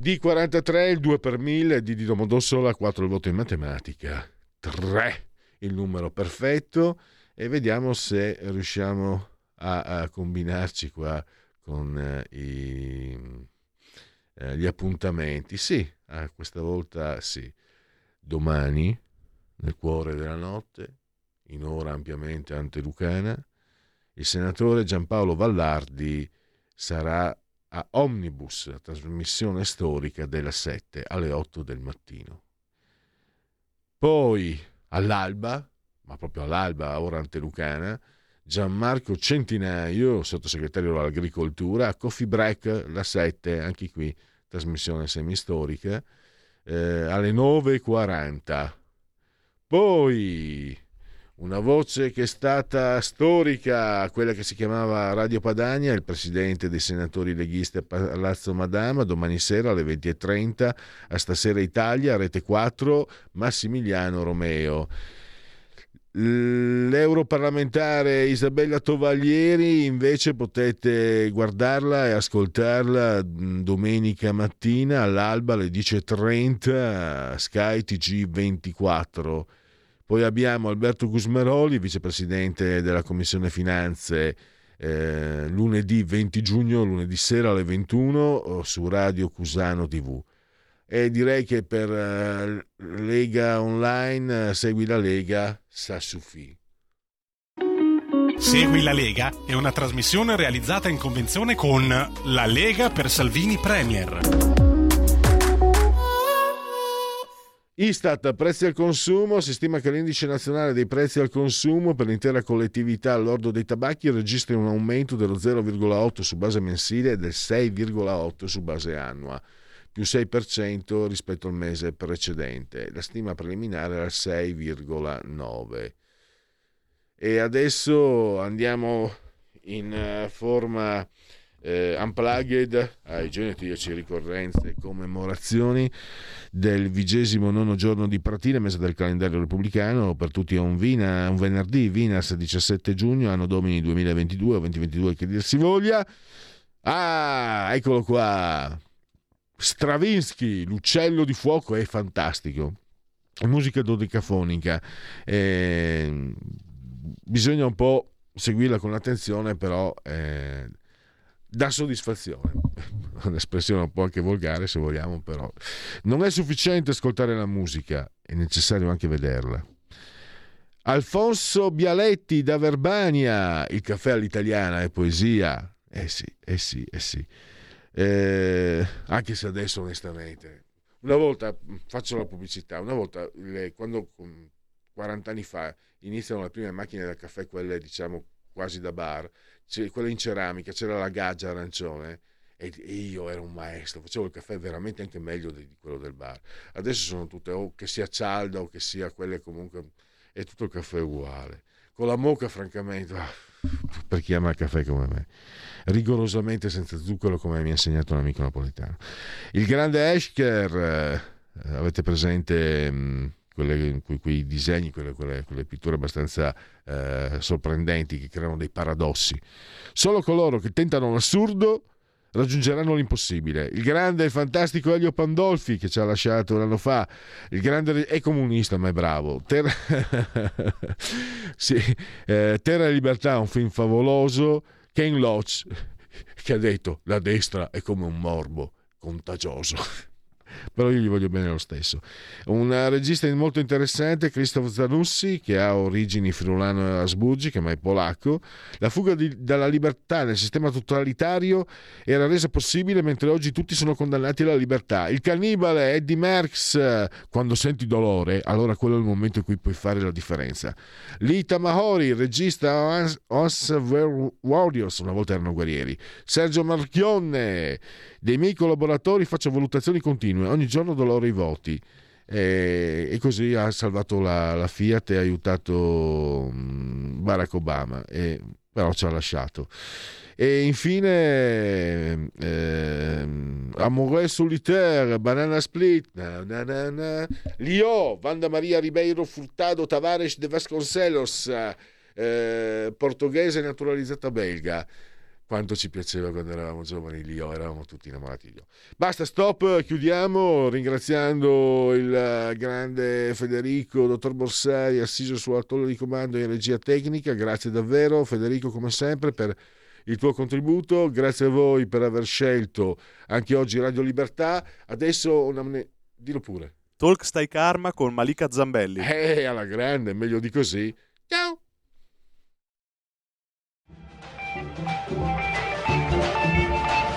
D43 il 2 per 1000, di Domodossola 4 il voto in matematica, 3 il numero perfetto e vediamo se riusciamo a, a combinarci qua con eh, i, eh, gli appuntamenti. Sì, ah, questa volta sì. Domani, nel cuore della notte, in ora ampiamente antelucana, il senatore Giampaolo Vallardi sarà a Omnibus, trasmissione storica della 7 alle 8 del mattino. Poi all'alba ma proprio all'alba, ora antelucana, Gianmarco Centinaio, sottosegretario all'agricoltura, a Coffee Break, la 7, anche qui trasmissione semistorica, eh, alle 9.40. Poi una voce che è stata storica, quella che si chiamava Radio Padania, il presidente dei senatori leghisti a Palazzo Madama, domani sera alle 20.30, a Stasera Italia, Rete 4, Massimiliano Romeo L'europarlamentare Isabella Tovaglieri invece potete guardarla e ascoltarla mm, domenica mattina all'alba alle 10.30 Sky TG24. Poi abbiamo Alberto Gusmeroli, vicepresidente della Commissione Finanze, eh, lunedì 20 giugno, lunedì sera alle 21 su Radio Cusano TV e direi che per uh, Lega Online uh, segui la Lega sa suffi. Segui la Lega è una trasmissione realizzata in convenzione con La Lega per Salvini Premier. Istat, prezzi al consumo, si stima che l'indice nazionale dei prezzi al consumo per l'intera collettività all'ordo dei tabacchi registri un aumento dello 0,8 su base mensile e del 6,8 su base annua più 6% rispetto al mese precedente. La stima preliminare era 6,9%. E adesso andiamo in eh, forma eh, unplugged ai genetriaci ricorrenze e commemorazioni del vigesimo nono giorno di Pratina, mese del calendario repubblicano, per tutti è un, vina, un venerdì, Vinas 17 giugno, anno domini 2022 o 2022 che dir si voglia. Ah, eccolo qua, Stravinsky, l'uccello di fuoco è fantastico. Musica dodicafonica. Eh, bisogna un po' seguirla con attenzione, però eh, dà soddisfazione. Un'espressione un po' anche volgare, se vogliamo, però non è sufficiente ascoltare la musica, è necessario anche vederla. Alfonso Bialetti da Verbania, il caffè all'italiana è poesia. Eh sì, eh sì, eh sì eh, anche se adesso onestamente, una volta faccio la pubblicità, una volta le, quando 40 anni fa iniziano le prime macchine da caffè, quelle diciamo quasi da bar, quelle in ceramica, c'era la gaggia arancione e io ero un maestro, facevo il caffè veramente anche meglio di quello del bar. Adesso sono tutte, o che sia cialda o che sia quelle comunque, è tutto il caffè uguale. Con la moca francamente... Ah, per chi ama il caffè come me, rigorosamente senza zucchero come mi ha insegnato un amico napoletano. Il grande Eschker, avete presente mh, quelle, quei, quei, disegni, quelle, quelle, quelle pitture abbastanza eh, sorprendenti che creano dei paradossi. Solo coloro che tentano l'assurdo raggiungeranno l'impossibile. Il grande e fantastico Elio Pandolfi che ci ha lasciato un anno fa, il grande è comunista ma è bravo. Terra, sì, eh, Terra e Libertà, un film favoloso. Ken Loach che ha detto la destra è come un morbo contagioso però io gli voglio bene lo stesso. Un regista molto interessante, Krzysztof Zanussi, che ha origini friulano e asburgi, che ma è polacco. La fuga di, dalla libertà nel sistema totalitario era resa possibile mentre oggi tutti sono condannati alla libertà. Il cannibale Eddie Merckx, quando senti dolore, allora quello è il momento in cui puoi fare la differenza. Lita Mahori, regista Os Warriors, una volta erano guerrieri. Sergio Marchionne, dei miei collaboratori faccio valutazioni continue, ogni giorno do loro i voti. E, e così ha salvato la, la, Fiat e ha aiutato mm, Barack Obama, e, però ci ha lasciato. E infine eh, Amore Solitaire, Banana Split, na, na, na, na. Lio, Vanda Maria Ribeiro Furtado Tavares de Vasconcelos, eh, portoghese naturalizzata belga quanto ci piaceva quando eravamo giovani lì, eravamo tutti innamorati di. Basta, stop, chiudiamo ringraziando il grande Federico, dottor Borsari, assiso sulla tolla di comando in regia tecnica. Grazie davvero Federico come sempre per il tuo contributo, grazie a voi per aver scelto anche oggi Radio Libertà. Adesso una... dillo pure. Talk Stai Karma con Malika Zambelli. Eh, alla grande, meglio di così. Ciao!